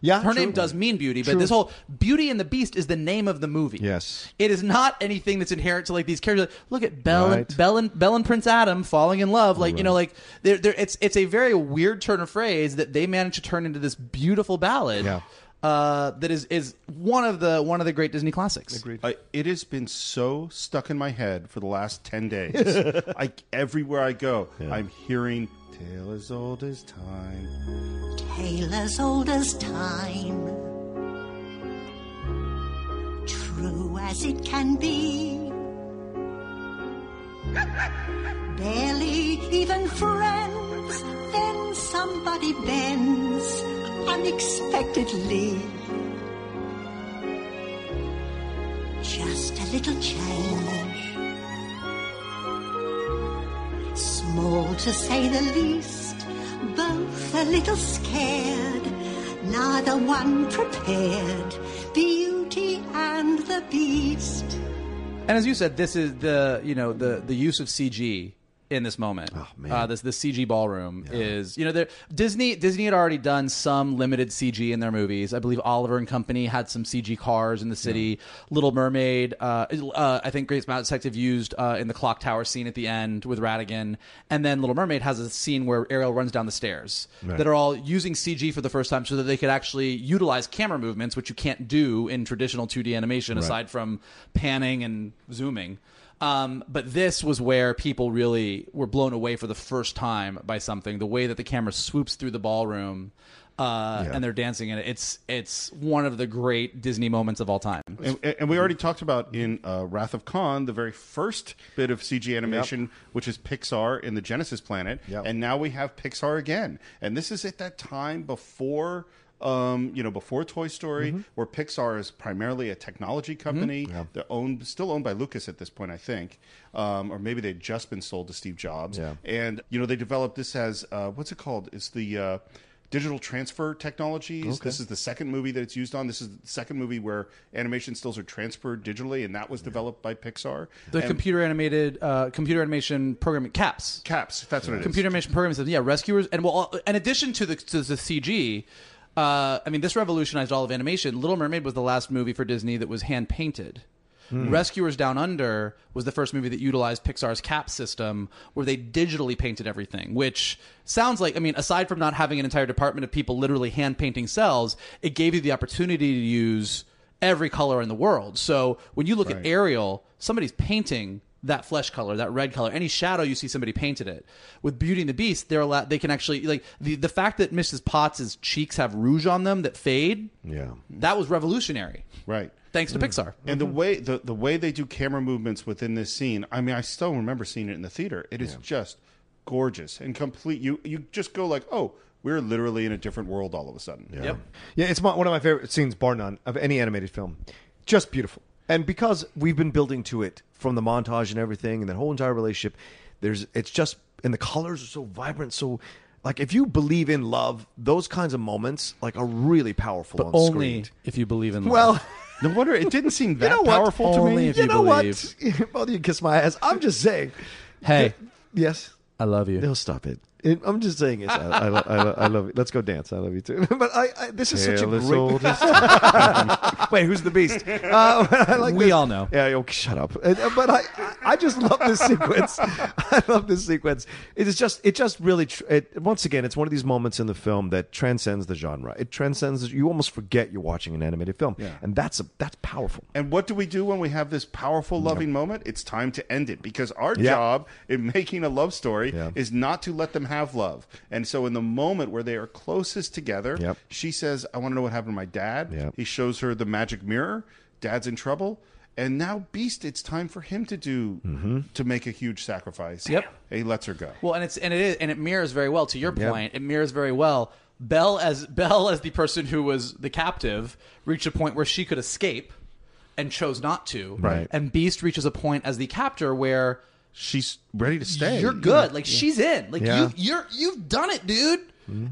Yeah, Her true. name does mean beauty, but True. this whole Beauty and the Beast is the name of the movie. Yes. It is not anything that's inherent to like these characters. Look at Belle Right. and Belle and Belle and Prince Adam falling in love. Like you know, like they're, they're, it's it's a very weird turn of phrase that they managed to turn into this beautiful ballad. Yeah. Uh, that is is one of the one of the great Disney classics. Agreed. I, it has been so stuck in my head for the last 10 days. [LAUGHS] I, everywhere I go, I'm hearing Tale as old as time. tale as old as time. True as it can be. [LAUGHS] Barely even friends, then somebody bends unexpectedly. Just a little change. To say the least, both a little scared, neither one prepared. Beauty and the Beast. And as you said, this is the you know the the use of CG in this moment. Oh man. uh, this the CG ballroom is you know there Disney Disney had already done some limited CG in their movies. I believe Oliver and Company had some CG cars in the city. Little Mermaid, uh, uh, I think Great Mouse Detective used uh, in the clock tower scene at the end with Ratigan, and then Little Mermaid has a scene where Ariel runs down the stairs that are all using CG for the first time so that they could actually utilize camera movements, which you can't do in traditional 2D animation aside from panning and zooming. Um, but this was where people really were blown away for the first time by something. The way that the camera swoops through the ballroom uh, Yeah. and they're dancing in it. It's it's one of the great Disney moments of all time. And, and we already talked about in uh, Wrath of Khan the very first bit of CG animation, which is Pixar in the Genesis planet, Yep. and now we have Pixar again. And this is at that time before. Um, you know, before Toy Story, Mm-hmm. where Pixar is primarily a technology company, they're owned, still owned by Lucas at this point, I think, um, or maybe they'd just been sold to Steve Jobs. Yeah. And you know, they developed this as uh, what's it called? It's the uh, digital transfer technologies. This is the second movie that it's used on. This is the second movie where animation stills are transferred digitally, and that was developed by Pixar. The And computer animated uh, computer animation programming caps. caps. That's what it is. computer animation programming. Yeah, rescuers, and well, in addition to the to the CG, uh, I mean, this revolutionized all of animation. Little Mermaid was the last movie for Disney that was hand painted. Rescuers Down Under was the first movie that utilized Pixar's cap system, where they digitally painted everything. Which sounds like, I mean, aside from not having an entire department of people literally hand painting cels, it gave you the opportunity to use every color in the world. So when you look at Ariel, somebody's painting that flesh color, that red color, any shadow you see somebody painted it. With Beauty and the Beast, they're allowed, they can actually like the the fact that Mrs. Potts's cheeks have rouge on them that fade. Yeah. That was revolutionary, Right. thanks to mm. Pixar. And the way the, the way they do camera movements within this scene, I mean, I still remember seeing it in the theater. It is just gorgeous and complete. You you just go like, oh, we're literally in a different world all of a sudden. Yep. Yeah, it's my, one of my favorite scenes, bar none, of any animated film. Just beautiful. And because we've been building to it from the montage and everything, and that whole entire relationship, there's it's just and the colors are so vibrant. So, like, if you believe in love, those kinds of moments like are really powerful on Only screen. if you believe in love. Well, [LAUGHS] No wonder it didn't seem [LAUGHS] that know what? powerful to Only me. if you you know believe. what? [LAUGHS] Both of you kiss my ass. I'm just saying. hey, Yes. I love you. No, stop it. It- I'm just saying it. I, I, lo- I, lo- I love you. Let's go dance. I love you too. [LAUGHS] But I, I this is such a Careless great. [LAUGHS] Wait, who's the beast? Uh, [LAUGHS] I like We this- all know. Yeah, yo, shut up. Uh, But I, I just love this sequence. I love this sequence. It is just, it just really. Tr- it, once again, it's one of these moments in the film that transcends the genre. It transcends. You almost forget you're watching an animated film, and that's a that's powerful. And what do we do when we have this powerful, loving moment? It's time to end it because our Yeah. job in making a love story Yeah. is not to let them have love. And so, in the moment where they are closest together, Yep. she says, I want to know what happened to my dad. Yep. He shows her the magic mirror. Dad's in trouble. And now, Beast, it's time for him to do Mm-hmm. to make a huge sacrifice. Yep. And he lets her go. Well, and it's and it is and it mirrors very well to your Yep. point. It mirrors very well. Belle as Belle as the person who was the captive reached a point where she could escape and chose not to. Right. And Beast reaches a point as the captor where She's ready to stay. you're good. Like she's in. Like Yeah. you you're you've done it, dude.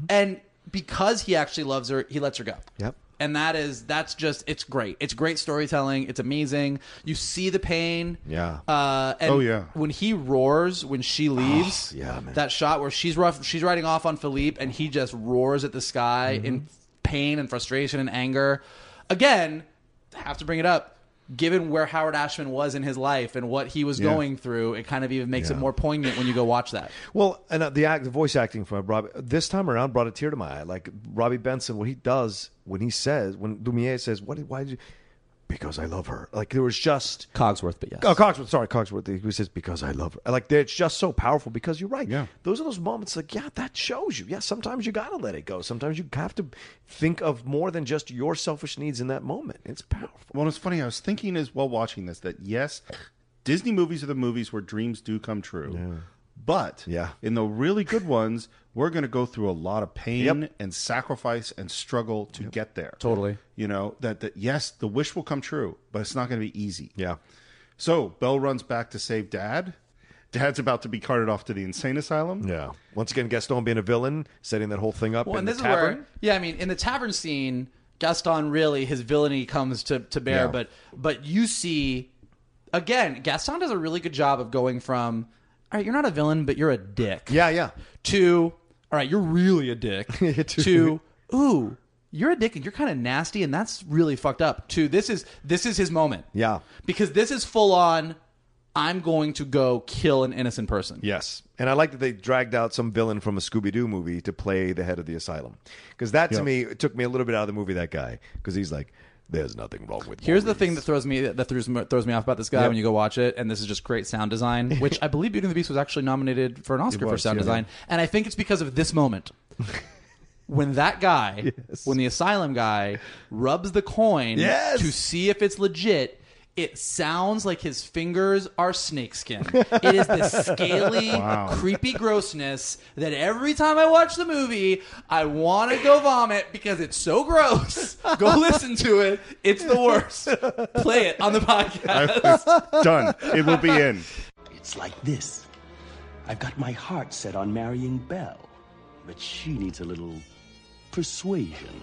And because he actually loves her, he lets her go. Yep. And that is that's just it's great. It's great storytelling. It's amazing. You see the pain. Yeah. Uh, and Oh, yeah. When he roars when she leaves. yeah, man. That shot where she's rough, she's riding off on Philippe, and he just roars at the sky in pain and frustration and anger. Again, have to bring it up. Given where Howard Ashman was in his life and what he was Yeah. going through, it kind of even makes it more poignant when you go watch that. Well, and uh, the act, the voice acting from Robby this time around brought a tear to my eye. Like Robby Benson, what he does when he says, when Lumiere says, "What? Why did you?" Because I love her. Like there was just Cogsworth, but yes. Oh, Cogsworth. Sorry, Cogsworth. He says because I love her. Like it's just so powerful. Because you're right. Yeah. Those are those moments. Like yeah, that shows you. Yeah, sometimes you gotta let it go. Sometimes you have to think of more than just your selfish needs in that moment. It's powerful. Well, it's funny. I was thinking as well watching this that yes, Disney movies are the movies where dreams do come true. But Yeah. in the really good ones, we're going to go through a lot of pain Yep. and sacrifice and struggle to get there. Totally. You know that that yes, the wish will come true, but it's not going to be easy. Yeah. So Belle runs back to save Dad. Dad's about to be carted off to the insane asylum. Yeah. Once again, Gaston being a villain, setting that whole thing up Well, in and the this tavern. is where, yeah, I mean, in the tavern scene, Gaston really his villainy comes to, to bear, Yeah. but but you see, again, Gaston does a really good job of going from, all right, you're not a villain, but you're a dick, yeah, yeah. to, all right, you're really a dick, [LAUGHS] To- ooh, you're a dick and you're kind of nasty, and that's really fucked up. To this is this is his moment, Yeah. because this is full on. I'm going to go kill an innocent person. Yes. And I like that they dragged out some villain from a Scooby Doo movie to play the head of the asylum. Because that, to Yeah. me, it took me a little bit out of the movie, that guy. Because he's like, there's nothing wrong with Here's the thing that throws me that throws throws me off about this guy Yep. when you go watch it, and this is just great sound design, [LAUGHS] which I believe Beauty and the Beast was actually nominated for an Oscar for sound yeah. design, and I think it's because of this moment. [LAUGHS] when that guy, when the asylum guy rubs the coin Yes. to see if it's legit, it sounds like his fingers are snakeskin. it is this [LAUGHS] scaly, creepy grossness that every time I watch the movie, I want to go vomit because it's so gross. [LAUGHS] go listen to it. It's the worst. Play it on the podcast. It's done. It will be in. It's like this. I've got my heart set on marrying Belle, but she needs a little persuasion.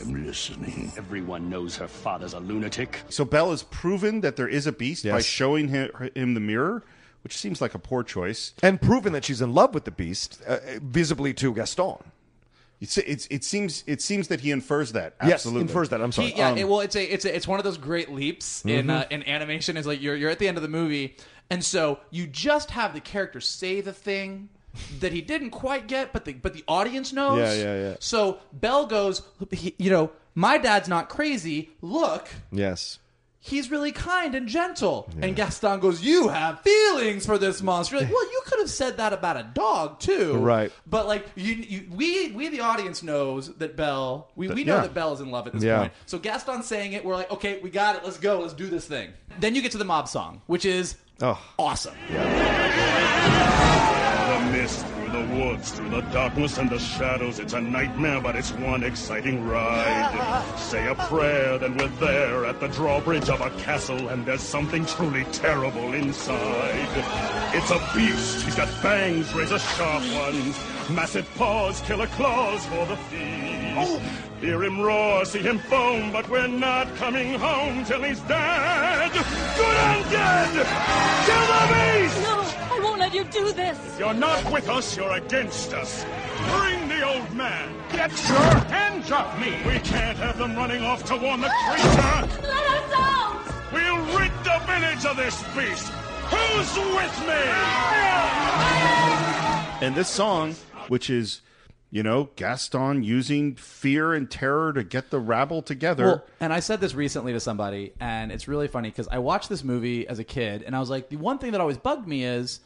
I'm listening. Everyone knows her father's a lunatic. So Belle has proven that there is a beast by Yes. showing him, him the mirror, which seems like a poor choice. and proven that she's in love with the beast, uh, visibly to Gaston. It's, it's, it seems it seems that he infers that. Yes, Absolutely. infers that. I'm sorry. He- yeah, Um, it- well, it's a it's a, it's one of those great leaps in Mm-hmm. uh, in animation. Is like you're you're at the end of the movie, and so you just have the character say the thing that he didn't quite get, but the but the audience knows. Yeah, yeah, yeah. So Belle goes, he, you know, my dad's not crazy. Look, yes. he's really kind and gentle. And Gaston goes, You have feelings for this monster. You're like, well, you could have said that about a dog too. Right. But like you, you we we the audience knows that Belle, we, we know yeah. that Belle is in love at this Yeah. point. So Gaston saying it, we're like, okay, we got it, let's go, let's do this thing. Then you get to the mob song, which is Oh. awesome. The mist through the woods, through the darkness and the shadows. It's a nightmare, but it's one exciting ride. [LAUGHS] Say a prayer, then we're there at the drawbridge of a castle, and there's something truly terrible inside. It's a beast. He's got fangs, razor sharp ones, massive paws, killer claws for the feast. Hear him roar, see him foam, but we're not coming home till he's dead. Good and dead. Kill the beast. No, I won't let you do this. If You're not with us, you're against us. Bring the old man. Get your hands off me. We can't have them running off to warn the creature. Let us out! We'll rid the village of this beast. Who's with me? And this song, which is, you know, Gaston using fear and terror to get the rabble together. Well, and I said this recently to somebody, and it's really funny because I watched this movie as a kid, and I was like, the one thing that always bugged me is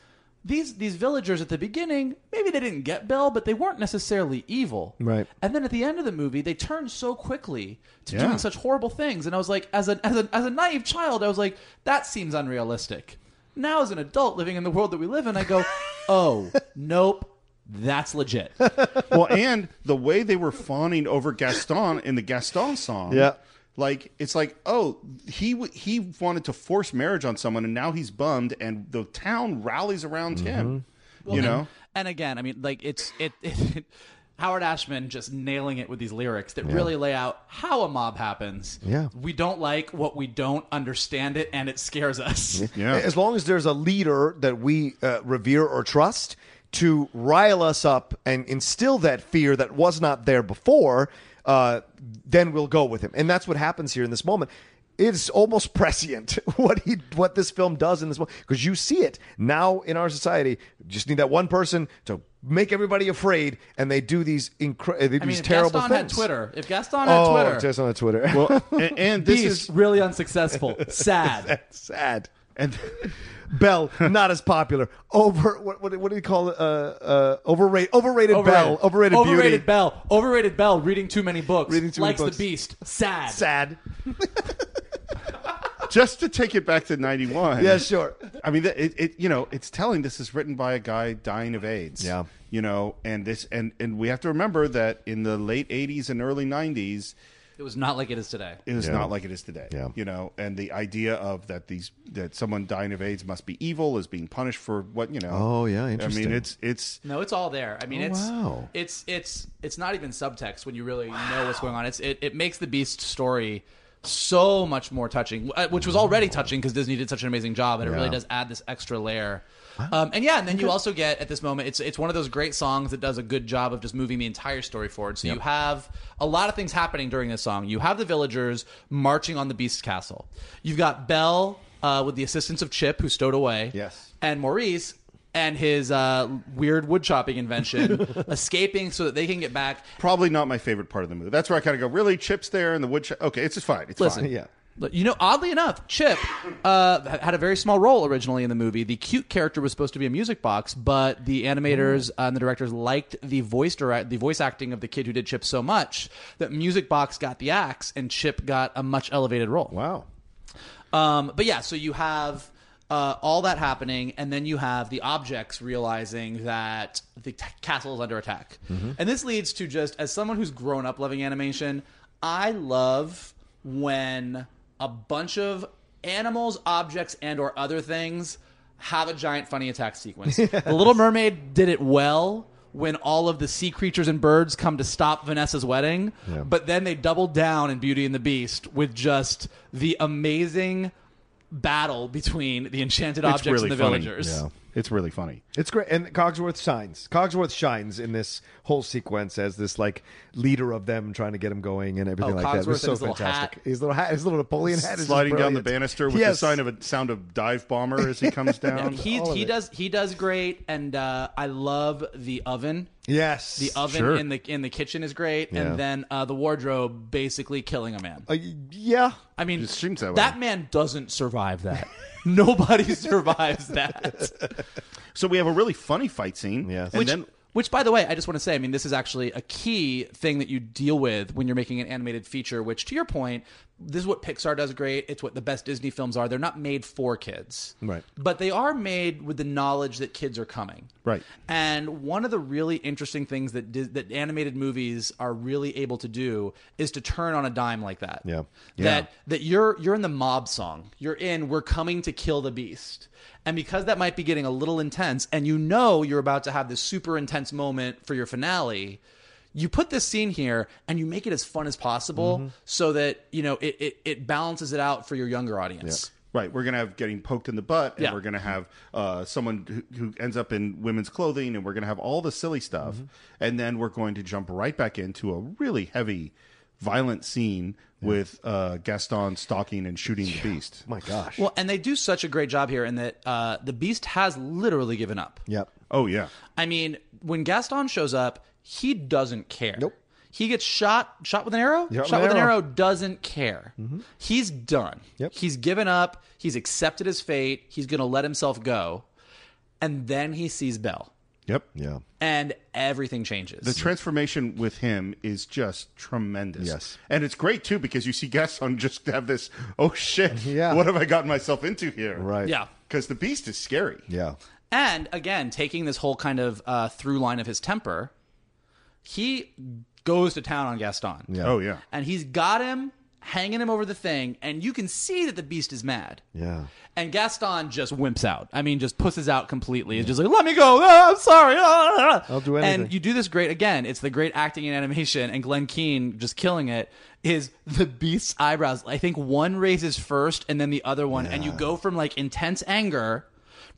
these these villagers at the beginning, maybe they didn't get Belle, but they weren't necessarily evil, Right. And then at the end of the movie, they turned so quickly to Yeah. doing such horrible things, and I was like, as a as a as a naive child, I was like, that seems unrealistic. Now, as an adult living in the world that we live in, I go, [LAUGHS] oh, nope. That's legit. [LAUGHS] well, and the way they were fawning over Gaston in the Gaston song. Yeah. Like it's like, oh, he w- he wanted to force marriage on someone, and now he's bummed, and the town rallies around him. You know, And again, I mean, like it's it, [LAUGHS] it Howard Ashman just nailing it with these lyrics that really lay out how a mob happens. Yeah. We don't like what we don't understand it and it scares us. yeah. As long as there's a leader that we uh, revere or trust to rile us up and instill that fear that was not there before, uh, then we'll go with him. And that's what happens here in this moment. It's almost [LAUGHS] prescient what he what this film does in this moment because you see it now in our society. Just need that one person to make everybody afraid, and they do these incre- they do I mean, these if terrible Gaston things. had Twitter, if Gaston had oh, Twitter, just on Twitter. well, [LAUGHS] and, and this Beast, is really unsuccessful. [LAUGHS] Sad. sad. And [LAUGHS] Belle not as popular. Over what what, what do you call it? Uh, uh, overrated. Overrated, Belle. Overrated, Overrated beauty. Belle. Overrated Belle. Reading too many books. Reading too many Likes books. the Beast. Sad. Sad. [LAUGHS] just to take it back to ninety one. Yeah, sure. I mean, it, it you know, it's telling this is written by a guy dying of AIDS. Yeah. You know, and this and and we have to remember that in the late '80s and early '90s, It was not like it is today. it was Yeah. not like it is today. Yeah. You know, and the idea of that these that someone dying of AIDS must be evil is being punished for what you know. Oh, yeah, I interesting. mean, it's it's No, it's all there. I mean, Oh, it's wow. it's it's it's not even subtext when you really know what's going on. It's it, it makes the Beast story so much more touching, uh, which was already touching because Disney did such an amazing job, and it really Yeah. does add this extra layer. Um, and yeah, and then you also get at this moment, it's it's one of those great songs that does a good job of just moving the entire story forward. So you have a lot of things happening during this song. You have the villagers marching on the Beast's castle. You've got Belle uh, with the assistance of Chip, who stowed away. Yes. and Maurice and his uh, weird wood chopping invention [LAUGHS] escaping so that they can get back. probably not my favorite part of the movie. That's where I kind of go, really, Chip's there and the wood. Ch- okay, it's just fine. It's Listen, fine. Yeah. You know, oddly enough, Chip uh, had a very small role originally in the movie. The cute character was supposed to be a music box, but the animators and the directors liked the voice direct, the voice acting of the kid who did Chip so much that music box got the axe and Chip got a much elevated role. Wow. Um, but yeah, so you have uh, all that happening, and then you have the objects realizing that the t- castle is under attack. And this leads to just, as someone who's grown up loving animation, I love when a bunch of animals, objects, and or other things have a giant funny attack sequence. [LAUGHS] The Little Mermaid did it well when all of the sea creatures and birds come to stop Vanessa's wedding, Yeah. but then they doubled down in Beauty and the Beast with just the amazing battle between the enchanted objects really and the funny. villagers. Yeah. It's really funny. It's great, and Cogsworth shines. Cogsworth shines in this whole sequence as this like leader of them, trying to get him going and everything Oh, like that. It Cogsworth was so and his little fantastic. hat. His little hat, his little Napoleon hat, is just Sliding down the brilliant. banister with Yes. the sign of a sound of dive bomber as he comes [LAUGHS] down. He all of he it. does he does great, and uh, I love the oven. Yes, The oven Sure. in the in the kitchen is great, Yeah. and then uh, the wardrobe basically killing a man. Uh, yeah, I mean, It seems that way. man doesn't survive that. [LAUGHS] Nobody [LAUGHS] survives that. So we have a really funny fight scene. Yes. And Which, then which, by the way, I just want to say, I mean, this is actually a key thing that you deal with when you're making an animated feature. Which, to your point, this is what Pixar does great. It's what the best Disney films are. They're not made for kids, Right. But they are made with the knowledge that kids are coming, Right. And one of the really interesting things that that animated movies are really able to do is to turn on a dime like that. Yeah. That that you're you're in the mob song. You're in we're coming to kill the beast. And because that might be getting a little intense and you know you're about to have this super intense moment for your finale, you put this scene here and you make it as fun as possible Mm-hmm. so that, you know, it, it, it balances it out for your younger audience. Right, we're gonna have getting poked in the butt, and Yeah. we're gonna have uh, someone who, who ends up in women's clothing, and we're gonna have all the silly stuff, Mm-hmm. and then we're going to jump right back into a really heavy, violent scene with uh, Gaston stalking and shooting the beast. my gosh. Well, and they do such a great job here in that uh, the beast has literally given up. yep. Oh yeah, I mean, when Gaston shows up, he doesn't care. Nope. He gets shot shot with an arrow. Yep, shot with with an an arrow. arrow doesn't care. He's done. Yep. He's given up. He's accepted his fate. He's going to let himself go. And then he sees Belle, yep. Yeah. and everything changes. The transformation with him is just tremendous. Yes. and it's great too because you see Gaston just have this. Oh shit! Yeah. what have I gotten myself into here? Right. yeah. because the beast is scary. Yeah. And again, taking this whole kind of uh, through line of his temper, he goes to town on Gaston. Yeah. Oh yeah. And he's got him hanging him over the thing, and you can see that the beast is mad. Yeah. And Gaston just wimps out. I mean, just pusses out completely. It's just like, let me go. Ah, I'm sorry. Ah, ah." I'll do anything. And you do this great again. It's the great acting and animation, and Glenn Keane just killing it. Is the beast's eyebrows? I think one raises first, and then the other one, and you go from like intense anger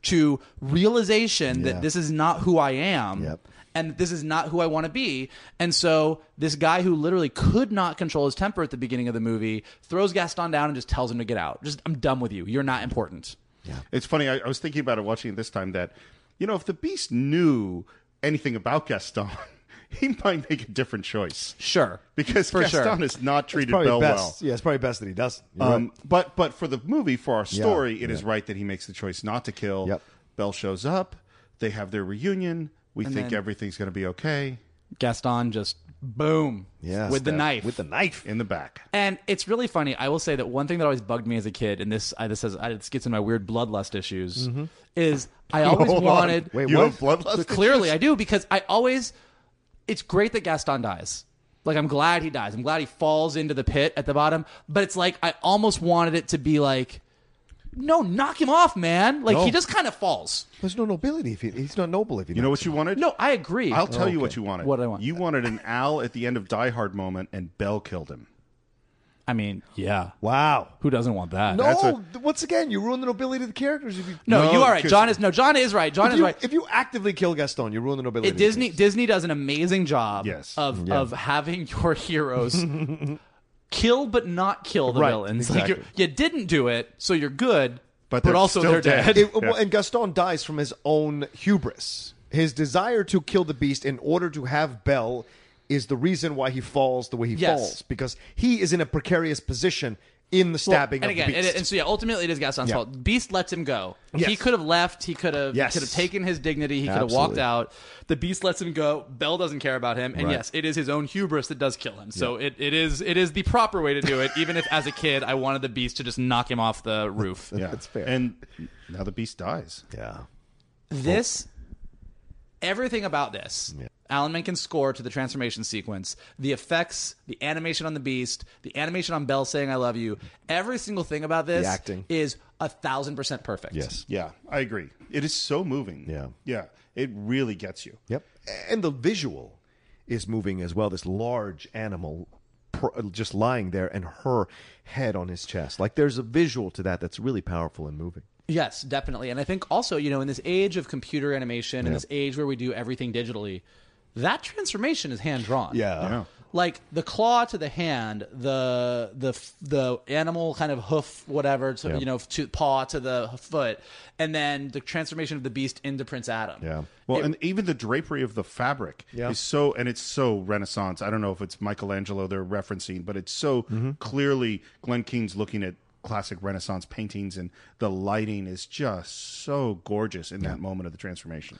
to realization Yeah. that this is not who I am. Yep. And this is not who I want to be. And so this guy who literally could not control his temper at the beginning of the movie throws Gaston down and just tells him to get out. Just I'm done with you. You're not important. Yeah. It's funny. I, I was thinking about it watching it this time that, you know, if the Beast knew anything about Gaston, [LAUGHS] he might make a different choice Sure. because For sure. Gaston is not treated Probably Belle best. well. Yeah, it's probably best that he does. You're Um, right. But but for the movie, for our story, it is yeah. right that he makes the choice not to kill. Yep. Belle shows up. They have their reunion. We And think then- everything's going to be okay. Gaston just boom Yes, with the knife. With the knife. In the back. And it's really funny. I will say that one thing that always bugged me as a kid, and this I, this has I, this gets in my weird bloodlust issues, mm-hmm. is [LAUGHS] I always Hold on. wanted. Wait, you what? have bloodlust. clearly, I do because I always. It's great that Gaston dies. Like I'm glad he dies. I'm glad he falls into the pit at the bottom. But it's like I almost wanted it to be like, no, knock him off, man. Like No. he just kind of falls. There's no nobility if he, he's not noble if he You know what you wanted? No, I agree. I'll tell oh, you what you wanted. What did I want? You wanted an Al at the end of Die Hard moment, and Belle killed him. I mean, yeah. Wow. Who doesn't want that? No, That's once again, you ruin the nobility of the characters. If you, No, No, you are right. because- John is no. John is right. John if is you, right. if you actively kill Gaston, you ruin the nobility. It, of the Disney characters. Disney does an amazing job Yes. of Yeah. of having [LAUGHS] your heroes [LAUGHS] kill but not kill the Right, villains. Like exactly. you're, you didn't do it, so you're good, But but, they're also still they're dead. dead. It- well, and Gaston dies from his own hubris. His desire to kill the beast in order to have Belle is the reason why he falls the way he Yes. falls because he is in a precarious position in the stabbing and of again, the and, beast. and so yeah, ultimately it is Gaston's Yeah. fault. Beast lets him go. Yes. He could have left. He could have. Yes. Could have taken his dignity. He could have walked out. The Beast lets him go. Belle doesn't care about him. And Right. yes, it is his own hubris that does kill him. So it, it is it is the proper way to do it. even if as a kid I wanted the Beast to just knock him off the roof. Yeah, That's fair. And now the beast dies. yeah. This, everything about this, Alan Menken's score to the transformation sequence, the effects, the animation on the beast, the animation on Belle saying "I love you," every single thing about this The acting. is a thousand percent perfect. Yes. Yeah, I agree. It is so moving. Yeah. yeah, it really gets you. Yep. And the visual is moving as well. This large animal pr- just lying there and her head on his chest. Like there's a visual to that that's really powerful and moving. Yes, definitely. And I think also, you know, in this age of computer animation, in this age where we do everything digitally, that transformation is hand drawn. Yeah. Like the claw to the hand, the the the animal kind of hoof, whatever, to, Yeah. you know, to paw to the foot, and then the transformation of the beast into Prince Adam. Yeah. Well, It- and even the drapery of the fabric Yeah. is so, and it's so Renaissance. I don't know if it's Michelangelo they're referencing, but it's so mm-hmm. clearly Glenn Keane's looking at classic Renaissance paintings, and the lighting is just so gorgeous in that moment of the transformation.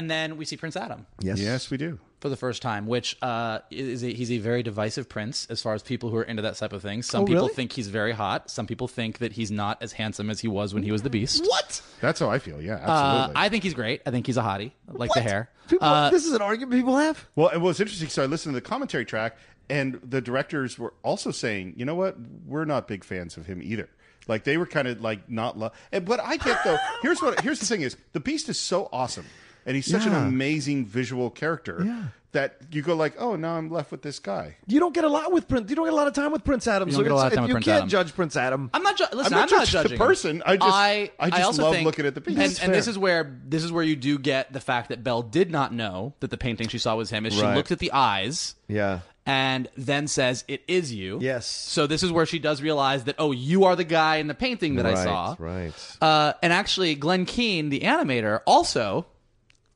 And then we see Prince Adam. Yes. Yes, we do. for the first time, which uh, is a, he's a very divisive prince as far as people who are into that type of thing. Some Oh, people really? think he's very hot. Some people think that he's not as handsome as he was when he was the Beast. What? That's how I feel. Yeah, Uh, absolutely. I think he's great. I think he's a hottie. I like the What? hair. People, Uh, this is an argument people have. Well, and what's interesting, so I listened to the commentary track, and the directors were also saying, you know what, we're not big fans of him either. Like they were kind of like not love. But I get though. Here's what. Here's the thing: is the Beast is so awesome, and he's such Yeah. an amazing visual character Yeah. that you go like, oh, now I'm left with this guy. You don't get a lot with Prince. You don't get a lot of time with Prince Adam. You so don't get a lot of it's- you Prince can't Adam. judge Prince Adam. I'm not. Ju- listen, I'm I'm not not, judging the person. I just- I, I just also love think- looking at the Beast. And, and this is where this is where you do get the fact that Belle did not know that the painting she saw was him. Is she looked at the eyes. Yeah. and then says it is you. Yes. So this is where she does realize that oh, you are the guy in the painting that I Right, saw. right. Uh, and actually, Glenn Keane, the animator, also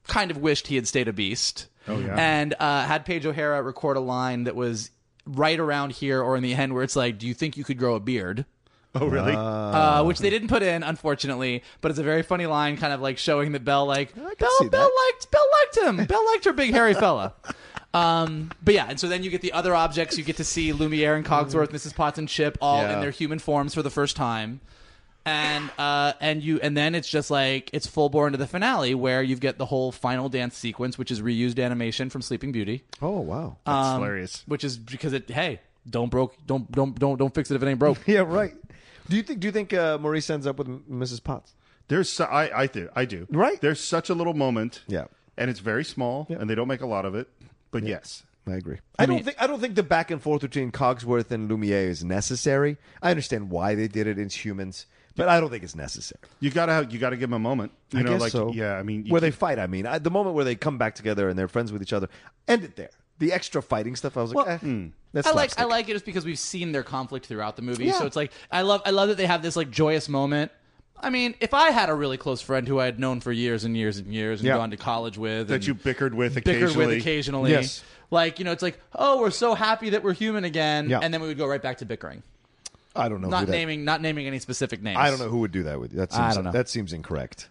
kind of wished he had stayed a beast. Oh, yeah. And uh, had Paige O'Hara record a line that was right around here or in the end where it's like, "Do you think you could grow a beard?" Oh, really? Uh, which they didn't put in, unfortunately, but it's a very funny line, kind of like showing that Belle like Belle, see Belle that. liked, Belle liked him. Belle liked her big hairy fella. Um, but yeah, and so then you get the other objects. You get to see Lumiere and Cogsworth, Mrs. Potts and Chip, all Yeah. in their human forms for the first time. And uh, and you and then it's just like it's full bore into the finale where you get the whole final dance sequence, which is reused animation from Sleeping Beauty. Oh wow. That's Um, hilarious. Which is because it hey don't broke don't don't don't don't fix it if it ain't broke. [LAUGHS] yeah. Right. Do you think? Do you think uh, Maurice ends up with Mrs. Potts? There's, so, I, I do, I do. Right. There's such a little moment. Yeah. And it's very small, and they don't make a lot of it. But yes, I agree. I, don't think I don't think the back and forth between Cogsworth and Lumiere is necessary. I understand why they did it in humans, but I don't think it's necessary. you gotta, you gotta give them a moment. You I know, guess like so. yeah. I mean, you where they fight. I mean, I, the moment where they come back together and they're friends with each other, end it there. The extra fighting stuff, I was like, Well, eh, that's I like I like it just because we've seen their conflict throughout the movie. Yeah. So it's like I love I love that they have this like joyous moment. I mean, if I had a really close friend who I had known for years and years and years and Yeah. gone to college with, that and you bickered with bickered occasionally. with occasionally, Yes. like you know, it's like oh, we're so happy that we're human again, Yeah. and then we would go right back to bickering. I don't know. Not who that, naming not naming any specific names. I don't know who would do that with you. That seems, I don't know. That seems incorrect.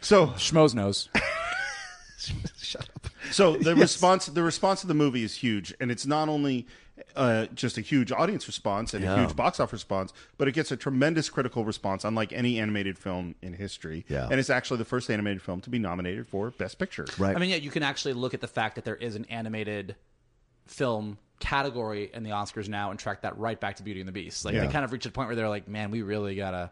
So, Schmoes knows. [LAUGHS] Shut up. so the response, the response to the movie is huge, and it's not only uh, just a huge audience response and a huge box office response, but it gets a tremendous critical response, unlike any animated film in history. Yeah. And it's actually the first animated film to be nominated for Best Picture. Right. I mean, yeah, you can actually look at the fact that there is an animated film category in the Oscars now and track that right back to Beauty and the Beast. Like Yeah. they kind of reached a point where they're like, man, we really gotta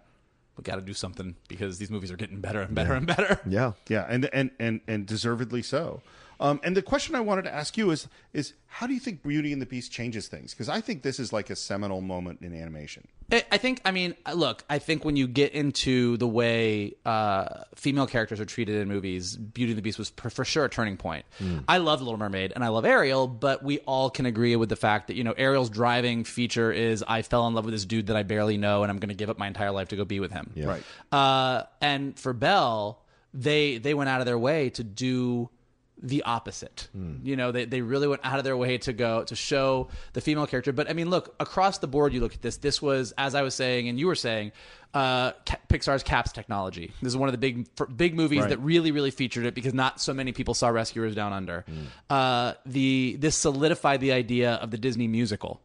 we gotta do something because these movies are getting better and better and better. yeah. Yeah, and and and and deservedly so. Um, and the question I wanted to ask you is is how do you think Beauty and the Beast changes things? Because I think this is like a seminal moment in animation. I I think, I mean, look, I think when you get into the way uh, female characters are treated in movies, Beauty and the Beast was for, for sure a turning point. I love Little Mermaid and I love Ariel, but we all can agree with the fact that, you know, Ariel's driving feature is I fell in love with this dude that I barely know and I'm going to give up my entire life to go be with him. Right. Uh, and for Belle, they they went out of their way to do the opposite. You know, they, they really went out of their way to go to show the female character. But I mean, look across the board. You look at this. This was, as I was saying, and you were saying, uh, Pixar's Caps technology. This is one of the big big movies Right. that really really featured it because not so many people saw Rescuers Down Under. Uh, the this solidified the idea of the Disney musical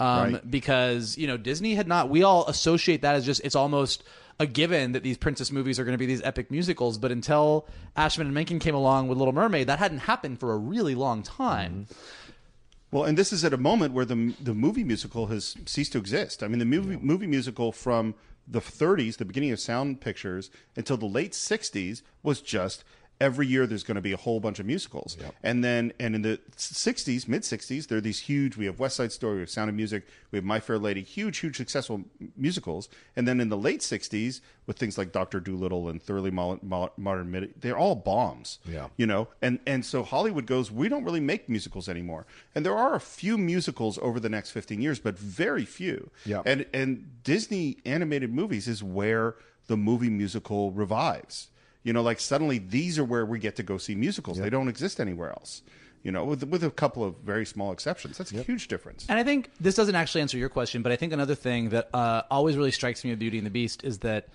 um, Right. because you know Disney had not. We all associate that as just it's almost a given that these princess movies are going to be these epic musicals. But until Ashman and Menken came along with Little Mermaid, that hadn't happened for a really long time. Mm-hmm. Well, and this is at a moment where the the movie musical has ceased to exist. I mean, the movie movie musical from the 30s, the beginning of sound pictures, until the late 60s was just every year there's going to be a whole bunch of musicals. And then and in the 60s, mid 60s, there are these huge we have West Side Story, we have Sound of Music, we have My Fair Lady, huge huge successful musicals. And then in the late 60s with things like Dr. Dolittle and Thoroughly Mo- Mo- Modern Mid, they're all bombs Yeah. you know and and so hollywood goes we don't really make musicals anymore and there are a few musicals over the next 15 years but very few Yeah. and and disney animated movies is where the movie musical revives you know like suddenly these are where we get to go see musicals they don't exist anywhere else you know with with a couple of very small exceptions that's a huge difference And I think this doesn't actually answer your question, but I think another thing that uh, always really strikes me with Beauty and the Beast is that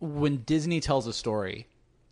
when Disney tells a story,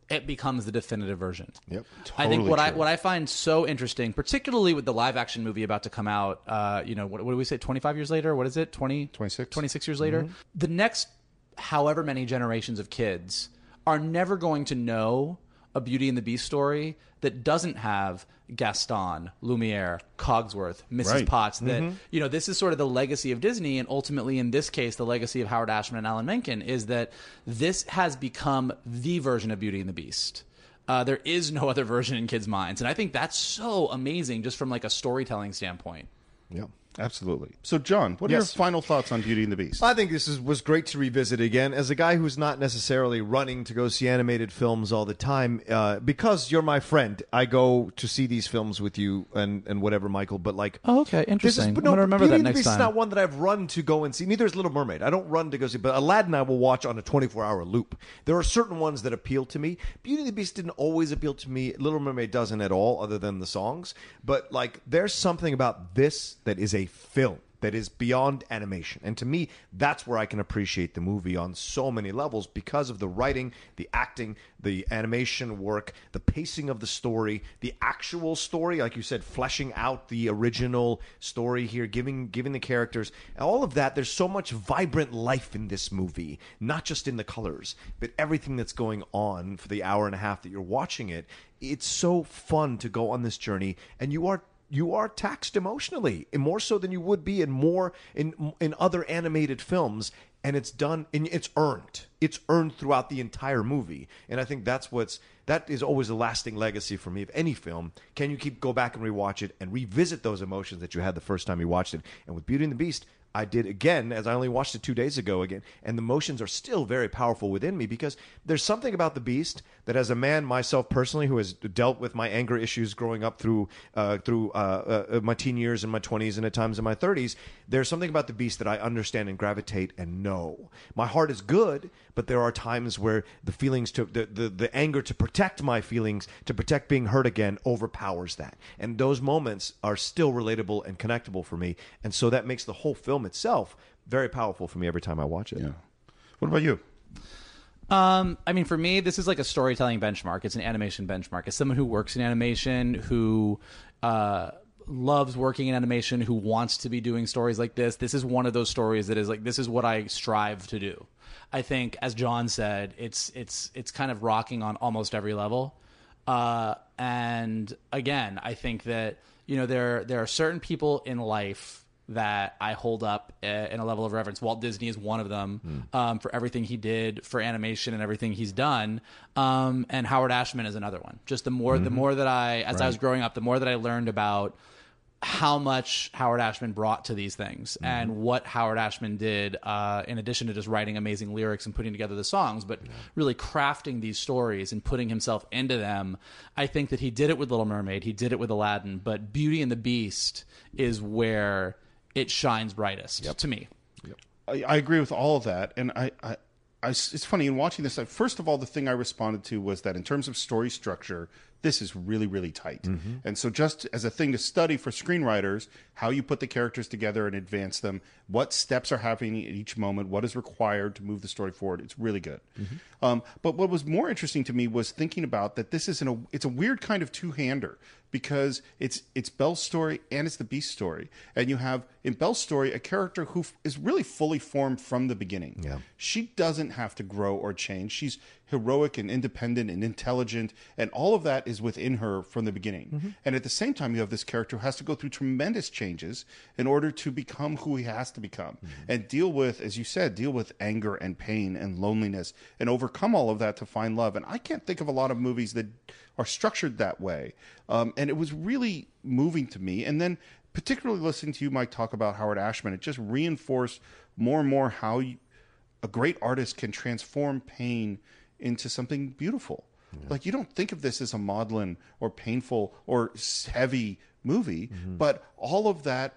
it becomes the definitive version. Yep. I think Totally what I what I find so interesting, particularly with the live action movie about to come out, uh, you know, what, what do we say? Twenty five years later? What is it? 20, 26. 26 years later. Mm-hmm. The next, however many generations of kids are never going to know a Beauty and the Beast story that doesn't have Gaston, Lumiere, Cogsworth, Mrs. Right. Potts. That Mm-hmm. you know, this is sort of the legacy of Disney, and ultimately, in this case, the legacy of Howard Ashman and Alan Menken is that this has become the version of Beauty and the Beast. Uh, there is no [LAUGHS] other version in kids' minds, and I think that's so amazing, just from like a storytelling standpoint. Yeah. Absolutely so john what are Yes. your final thoughts on beauty and the beast I think this is, was great to revisit again. As a guy who's not necessarily running to go see animated films all the time, uh, because you're my friend, I go to see these films with you and, and whatever, Michael. But like, Oh, okay. this is, Interesting. but I'm no, remember Beauty that and the next Beast is not one that I've run to go and see. Neither is Little Mermaid. I don't run to go see, but Aladdin I will watch on a 24 hour loop. There are certain ones that appeal to me. Beauty and the Beast didn't always appeal to me. Little Mermaid doesn't at all, other than the songs. But like, there's something about this that is a film that is beyond animation. And to me, that's where I can appreciate the movie on so many levels because of the writing, the acting, the animation work, the pacing of the story, the actual story, like you said, fleshing out the original story here, giving giving the characters all of that. There's so much vibrant life in this movie, not just in the colors, but everything that's going on for the hour and a half that you're watching it. It's so fun to go on this journey, and you are you are taxed emotionally, more so than you would be in more in in other animated films. And it's done, and it's earned. It's earned throughout the entire movie, and I think that's what's that is always a lasting legacy for me of any film. Can you keep go back and rewatch it and revisit those emotions that you had the first time you watched it? And with Beauty and the Beast, I did again as I only watched it two days ago again, and the emotions are still very powerful within me because there's something about the Beast that, as a man myself personally, who has dealt with my anger issues growing up through uh, through uh, uh, my teen years and my 20s and at times in my 30s, there's something about the Beast that I understand and gravitate and know. My heart is good, but there are times where the feelings to the, the the anger to protect my feelings, to protect being hurt again, overpowers that, and those moments are still relatable and connectable for me, and so that makes the whole film itself very powerful for me every time I watch it. yeah what about you Um, I mean, for me, this is like a storytelling benchmark. It's an animation benchmark. As someone who works in animation, who uh, loves working in animation, who wants to be doing stories like this, this is one of those stories that is like this is what I strive to do. I think, as John said, it's it's it's kind of rocking on almost every level. Uh, and again, I think that you know there there are certain people in life that I hold up uh, in a level of reverence. Walt Disney is one of them um, for everything he did for animation and everything he's done. Um, and Howard Ashman is another one. Just the more the more that I, as I was growing up, the more that I learned about how much Howard Ashman brought to these things and what Howard Ashman did, uh, in addition to just writing amazing lyrics and putting together the songs, but really crafting these stories and putting himself into them. I think that he did it with Little Mermaid, he did it with Aladdin, but Beauty and the Beast is where it shines brightest to me. I, I agree with all of that, and I, I, I- it's funny in watching this. First of all, the thing I responded to was that in terms of story structure, this is really really tight. Mm-hmm. And so just as a thing to study for screenwriters, how you put the characters together and advance them, what steps are happening at each moment, what is required to move the story forward, it's really good. Mm-hmm. Um, but what was more interesting to me was thinking about that this is in a it's a weird kind of two-hander because it's it's Belle's story and it's the Beast story, and you have in Belle's story a character who f- is really fully formed from the beginning. Yeah. She doesn't have to grow or change. She's heroic and independent and intelligent, and all of that is within her from the beginning. And at the same time, you have this character who has to go through tremendous changes in order to become who he has to become and deal with, as you said, deal with anger and pain and loneliness and overcome all of that to find love. And I can't think of a lot of movies that are structured that way. Um, and it was really moving to me. And then, particularly listening to you, Mike, talk about Howard Ashman, it just reinforced more and more how you, a great artist can transform pain into something beautiful. Like you don't think of this as a maudlin or painful or heavy movie, but all of that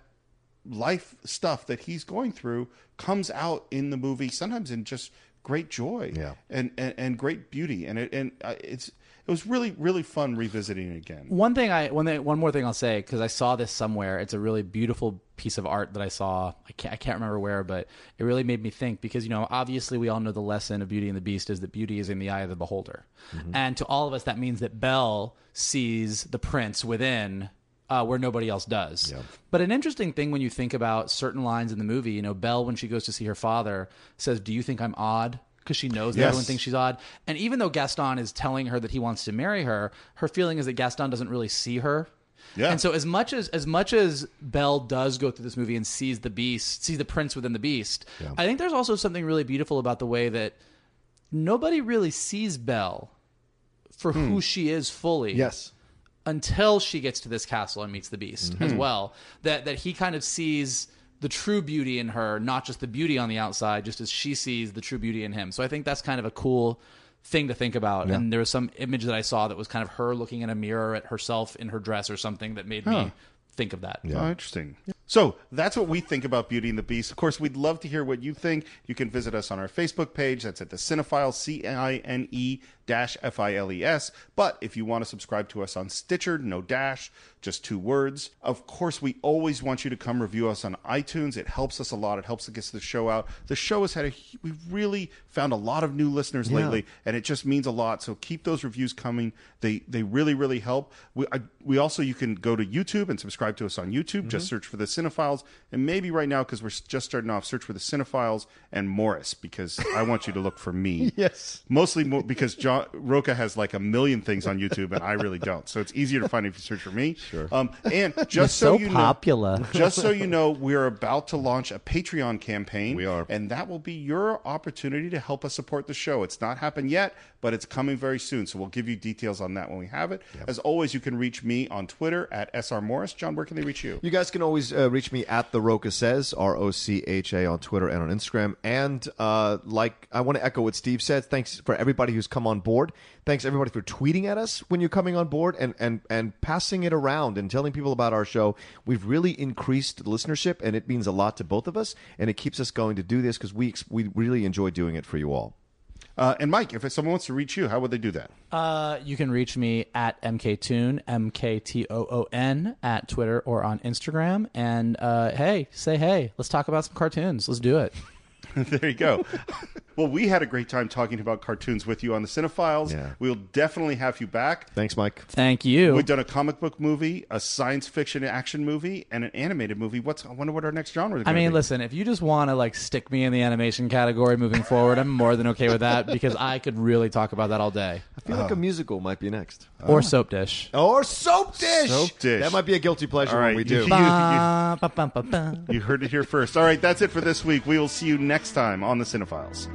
life stuff that he's going through comes out in the movie sometimes in just great joy Yeah. and, and and great beauty and it and uh, it's it was really really fun revisiting it again One thing I one thing, one more thing I'll say because I saw this somewhere. It's a really beautiful piece of art that I saw. I can't I can't remember where, but it really made me think because you know obviously we all know the lesson of Beauty and the Beast is that beauty is in the eye of the beholder, and to all of us that means that Belle sees the prince within. Uh, where nobody else does. But an interesting thing when you think about certain lines in the movie, you know, Belle, when she goes to see her father, says, Do you think I'm odd? Because she knows that Yes. everyone thinks she's odd. And even though Gaston is telling her that he wants to marry her, her feeling is that Gaston doesn't really see her. Yeah. And so as much as as much as Belle does go through this movie and sees the beast, sees the prince within the beast, I think there's also something really beautiful about the way that nobody really sees Belle for hmm. who she is fully Yes. until she gets to this castle and meets the beast mm-hmm. as well. That that he kind of sees the true beauty in her, not just the beauty on the outside, just as she sees the true beauty in him. So I think that's kind of a cool thing to think about. And there was some image that I saw that was kind of her looking in a mirror at herself in her dress or something that made me think of that. Oh, interesting. So that's what we think about Beauty and the Beast. Of course, we'd love to hear what you think. You can visit us on our Facebook page. That's at the Cine-File, C I N E dash F I L E S. But if you want to subscribe to us on Stitcher, no dash, just two words. Of course, we always want you to come review us on iTunes. It helps us a lot. It helps to get the show out. The show has had a, we've really found a lot of new listeners lately, and it just means a lot. So keep those reviews coming. They they really really help. We I, we also you can go to YouTube and subscribe to us on YouTube. Just mm-hmm. search for the Cine-Files, and maybe right now because we're just starting off, search for the Cine-Files and Morris because I want you to look for me. [LAUGHS] Yes. Mostly mo- because John Rocha has like a million things on YouTube and I really don't. So it's easier to find if you search for me. Sure. Um, and just so, so you popular. know, just so you know, we're about to launch a Patreon campaign. We are. and that will be your opportunity to help us support the show. It's not happened yet, but it's coming very soon. So we'll give you details on that when we have it. As always, you can reach me on Twitter at sr morris. John, where can they reach you? You guys can always uh, reach me at the Rocha says R O C H A on Twitter and on Instagram. And uh, like I want to echo what Steve said. Thanks for everybody who's come on board. Thanks everybody for tweeting at us when you're coming on board and and and passing it around and telling people about our show. We've really increased listenership, and it means a lot to both of us. And it keeps us going to do this because we we really enjoy doing it for you all. Uh, and Mike, if someone wants to reach you, how would they do that? Uh, you can reach me at mktoon, M K T O O N, at Twitter or on Instagram. And uh, hey, say hey. Let's talk about some cartoons. Let's do it. [LAUGHS] there you go. [LAUGHS] well, we had a great time talking about cartoons with you on the Cine-Files. Yeah. We'll definitely have you back. Thanks, Mike. Thank you. We've done a comic book movie, a science fiction action movie, and an animated movie. What's I wonder what our next genre is. I mean, be. listen, if you just want to like stick me in the animation category moving forward, I'm more than okay with that [LAUGHS] because I could really talk about that all day. I feel like a ah. musical might be next. Or ah. soap dish. Or soap dish. Soap dish. That might be a guilty pleasure All right, when we do. you- ba, ba. You heard it here first. All right, that's it for this week. We will see you next time on the Cine-Files.